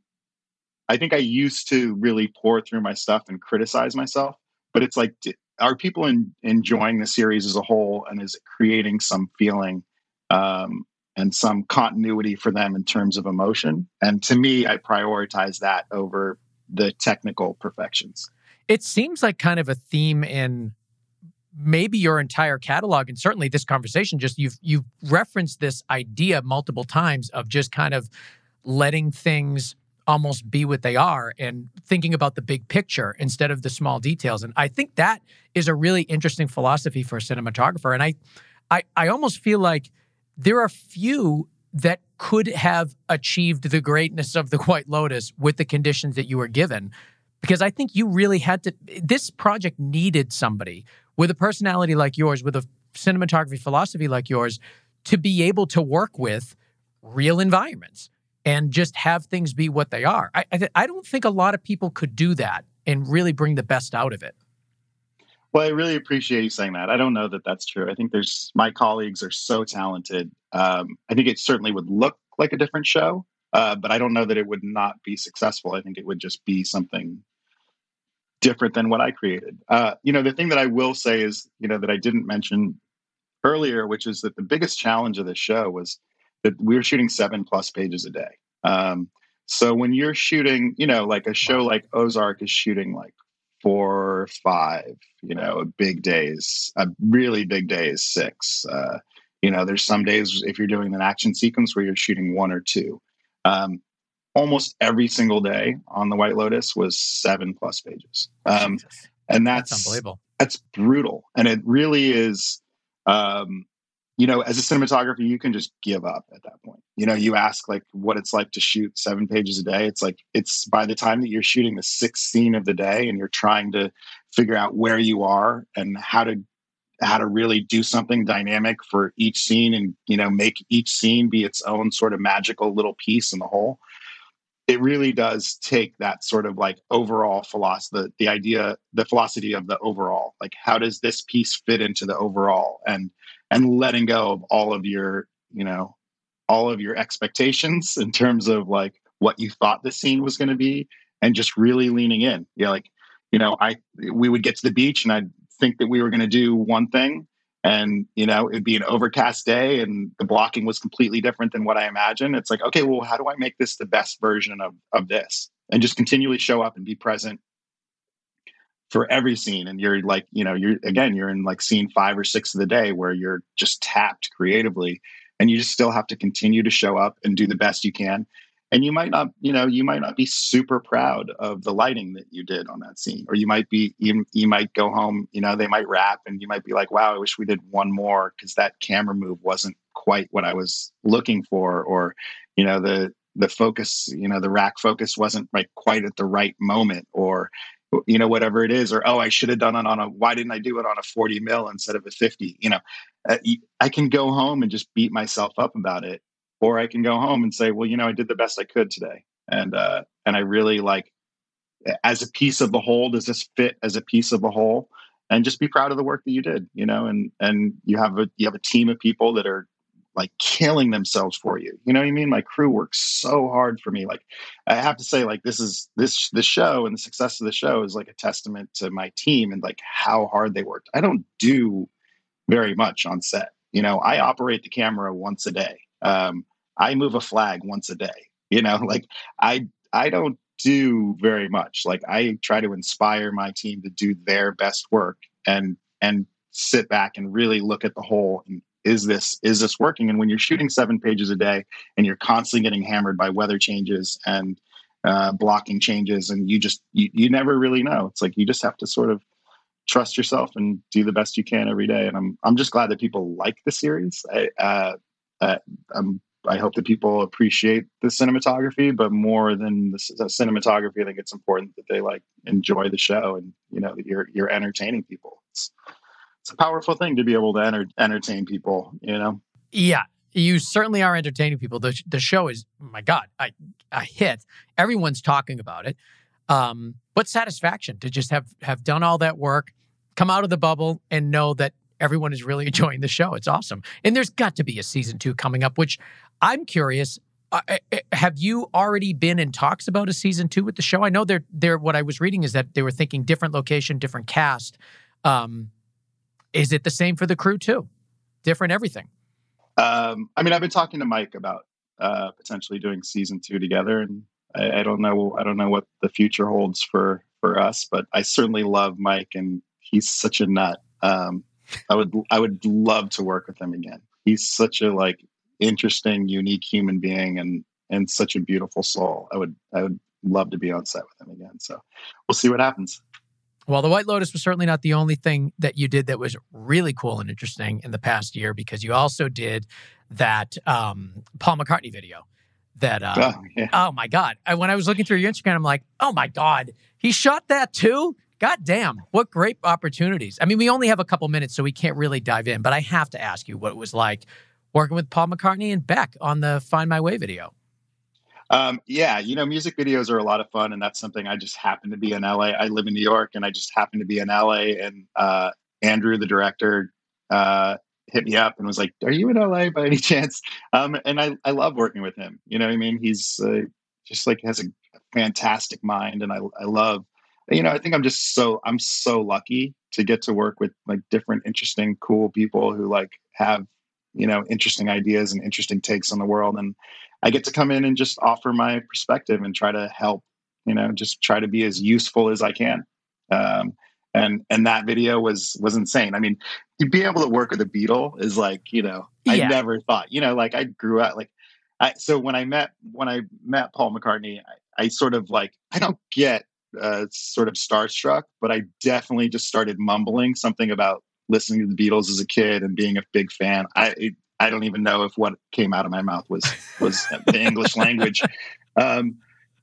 Speaker 1: i think i used to really pour through my stuff and criticize myself but it's like are people in, enjoying the series as a whole? And is it creating some feeling um, and some continuity for them in terms of emotion? And to me i prioritize that over the technical perfections.
Speaker 2: It seems like kind of a theme in maybe your entire catalog and certainly this conversation just you've you've referenced this idea multiple times of just kind of letting things almost be what they are and thinking about the big picture instead of the small details. And i think that is a really interesting philosophy for a cinematographer. And i i, I almost feel like there are few that could have achieved the greatness of the [laughs] white lotus with the conditions that you were given. Because I think you really had to. This project needed somebody with a personality like yours, with a cinematography philosophy like yours, to be able to work with real environments and just have things be what they are. I, I, th- I don't think a lot of people could do that and really bring the best out of it.
Speaker 1: well i really appreciate you saying that. I don't know that that's true. I think there's my colleagues are so talented. Um, i think it certainly would look like a different show uh, but i don't know that it would not be successful. I think it would just be something different than what i created. Uh, you know the thing that i will say is you know that i didn't mention earlier which is that the biggest challenge of this show was that we were shooting seven plus pages a day. Um, so when you're shooting you know like a show like ozark is shooting like four five you know a big days a really big day is six. Uh, you know there's some days if you're doing an action sequence where you're shooting one or two. Um, almost every single day on the white lotus was seven plus pages. Um, and
Speaker 2: that's
Speaker 1: that's
Speaker 2: unbelievable.
Speaker 1: that's brutal. And it really is um you know as a cinematographer you can just give up at that point. You know you ask like what it's like to shoot seven pages a day. It's like it's by the time that you're shooting the sixth scene of the day and you're trying to figure out where you are and how to how to really do something dynamic for each scene and you know make each scene be its own sort of magical little piece in the whole it really does take that sort of like overall philosophy the, the idea the philosophy of the overall. Like how does this piece fit into the overall? And and letting go of all of your you know all of your expectations in terms of like what you thought the scene was going to be and just really leaning in. Yeah like you know i we would get to the beach and i'd think that we were going to do one thing and you know it'd be an overcast day and the blocking was completely different than what i imagined. It's like okay well how do i make this the best version of of this? And just continually show up and be present for every scene and you're like you know you're again you're in like scene five or six of the day where you're just tapped creatively and you just still have to continue to show up and do the best you can. And you might not you know you might not be super proud of the lighting that you did on that scene or you might be you, you might go home you know they might wrap and you might be like wow i wish we did one more because that camera move wasn't quite what i was looking for or you know the the focus you know the rack focus wasn't like quite at the right moment or you know whatever it is or oh i should have done it on a why didn't i do it on a 40 mil instead of a 50 you know uh, i can go home and just beat myself up about it or i can go home and say well you know i did the best i could today. And uh and i really like as a piece of the whole does this fit as a piece of a whole? And just be proud of the work that you did you know and and you have a you have a team of people that are like killing themselves for you. You know what I mean? My crew works so hard for me. Like I have to say, like this is this the show and the success of the show is like a testament to my team and like how hard they worked. I don't do very much on set. You know, I operate the camera once a day. Um, I move a flag once a day. You know, [laughs] like I I don't do very much. Like I try to inspire my team to do their best work and and sit back and really look at the whole and is this is this working? And when you're shooting seven pages a day and you're constantly getting hammered by weather changes and uh, blocking changes and you just you, you never really know. It's like you just have to sort of trust yourself and do the best you can every day. And i'm i'm just glad that people like the series. I uh, uh, I'm, i hope that people appreciate the cinematography but more than the, the cinematography i think it's important that they like enjoy the show and you know that you're you're entertaining people. It's, it's a powerful thing to be able to enter, entertain people, you know?
Speaker 2: Yeah. You certainly are entertaining people. The, the show is, my God, a, hit. Everyone's talking about it. Um, but satisfaction to just have have done all that work, come out of the bubble, and know that everyone is really [laughs] enjoying the show. It's awesome. And there's got to be a season two coming up, which I'm curious. Uh, uh, uh have you already been in talks about a season two with the show? I know they're they're what I was reading is that they were thinking different location, different cast. Um, is it the same for the crew too? Different everything.
Speaker 1: Um, I mean, I've been talking to Mike about uh, potentially doing season two together, and I, I, don't know. I don't know what the future holds for for us, but I certainly love Mike, and he's such a nut. Um, I would I would love to work with him again. He's such a like interesting, unique human being, and and such a beautiful soul. I would I would love to be on set with him again. So we'll see what happens.
Speaker 2: Well, the White Lotus was certainly not the only thing that you did that was really cool and interesting in the past year because you also did that um, Paul McCartney video. That uh, oh, yeah. oh my god! I, when I was looking through your Instagram, I'm like, oh my god, he shot that too. God damn, what great opportunities. I mean, we only have a couple minutes, so we can't really dive in, but I have to ask you what it was like working with Paul McCartney and Beck on the Find My Way video.
Speaker 1: Um, yeah, you know, music videos are a lot of fun, and that's something I just happen to be in LA. I live in New York, and I just happen to be in LA. And uh, Andrew, the director, uh, hit me up and was like, "Are you in LA by any [laughs] chance?" Um, and I, I love working with him. You know what I mean? He's uh, just like has a fantastic mind, and I, I love. You know, I think I'm just so I'm so lucky to get to work with like different, interesting, cool people who like have you know interesting ideas and interesting takes on the world and I get to come in and just offer my perspective and try to help, you know, just try to be as useful as I can. Um, and and that video was was insane. I mean, to be able to work with a Beatle is like, you know, I never thought, you know, like I grew up like I so when I met when I met Paul McCartney, I, I sort of like I don't get uh, sort of starstruck, but I definitely just started mumbling something about listening to the Beatles as a kid and being a big fan. I it, I don't even know if what came out of my mouth was was the English language. Um,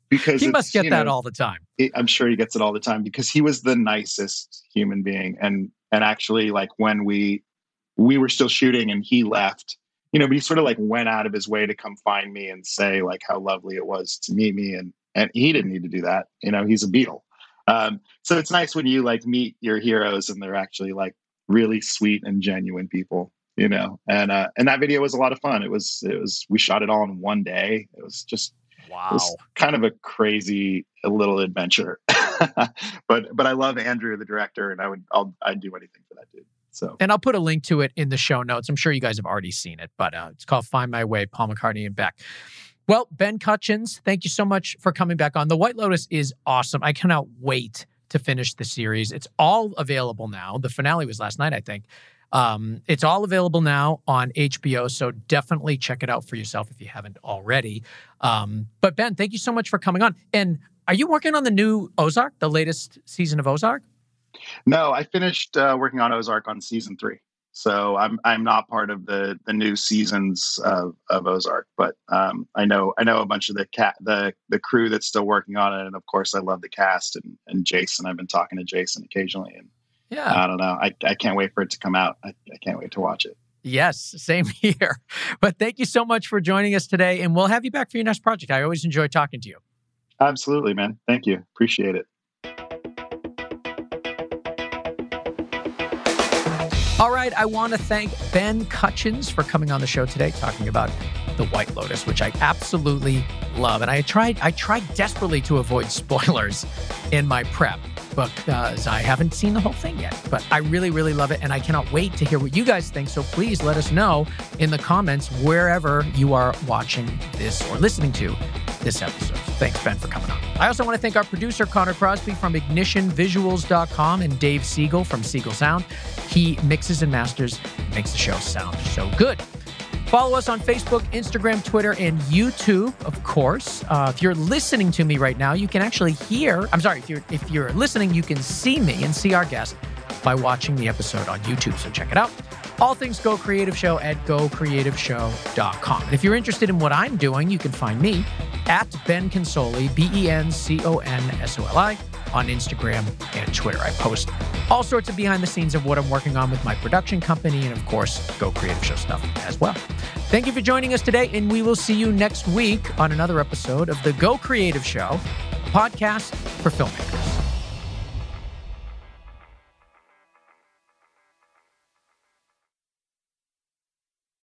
Speaker 1: because
Speaker 2: he must get that know, all the time.
Speaker 1: I'm sure he gets it all the time because he was the nicest human being, and and actually, like when we we were still shooting and he left, you know, but he sort of like went out of his way to come find me and say like how lovely it was to meet me, and and he didn't need to do that. You know, he's a Beatle. Um, so it's nice when you like meet your heroes and they're actually like really sweet and genuine people you know and uh and that video was a lot of fun it was it was we shot it all in one day it was just wow was kind of a crazy a little adventure [laughs] but but i love andrew the director and i would i'll i'd do anything for that dude So,
Speaker 2: and I'll put a link to it in the show notes. I'm sure you guys have already seen it, but uh, it's called Find My Way, Paul McCartney and Beck. Well, Ben Kutchins, thank you so much for coming back on. The White Lotus is awesome. I cannot wait to finish the series. It's all available now. The finale was last night, I think. Um, it's all available now on HBO, so definitely check it out for yourself if you haven't already. Um, but Ben, thank you so much for coming on. And are you working on the new Ozark, the latest season of Ozark?
Speaker 1: No, I finished uh, working on Ozark on season three, so I'm I'm not part of the the new seasons of, of Ozark, but um, I know I know a bunch of the cat the the crew that's still working on it, and of course I love the cast and and Jason. I've been talking to Jason occasionally, and yeah, I don't know. I, I can't wait for it to come out. I, I can't wait to watch it.
Speaker 2: Yes, [laughs] same here. But thank you so much for joining us today, and we'll have you back for your next project. I always enjoy talking to you.
Speaker 1: Absolutely, man. Thank you. Appreciate it.
Speaker 2: All right, I want to thank Ben Kutchins for coming on the show today, talking about the White Lotus, which I absolutely love. And I tried, I tried desperately to avoid [laughs] spoilers in my prep because I haven't seen the whole thing yet. But I really, really love it. And I cannot wait to hear what you guys think. So please let us know in the comments wherever you are watching this or listening to this episode. Thanks, Ben, for coming on. I also want to thank our producer, Connor Crosby from ignitionvisuals.com and Dave Siegel from Siegel Sound. He mixes and masters, makes the show sound so good. Follow us on Facebook, Instagram, Twitter, and YouTube, of course. Uh, if you're listening to me right now, you can actually hear. I'm sorry, if you're if you're listening, you can see me and see our guest by watching the episode on YouTube. So check it out. All things Go Creative Show at gocreativeshow.com. And if you're interested in what I'm doing, you can find me at Ben Consoli, B E N C O N S O L I, on Instagram and Twitter. I post all sorts of behind the scenes of what I'm working on with my production company and, of course, Go Creative Show stuff as well. Thank you for joining us today, and we will see you next week on another episode of the Go Creative Show podcast for filmmakers.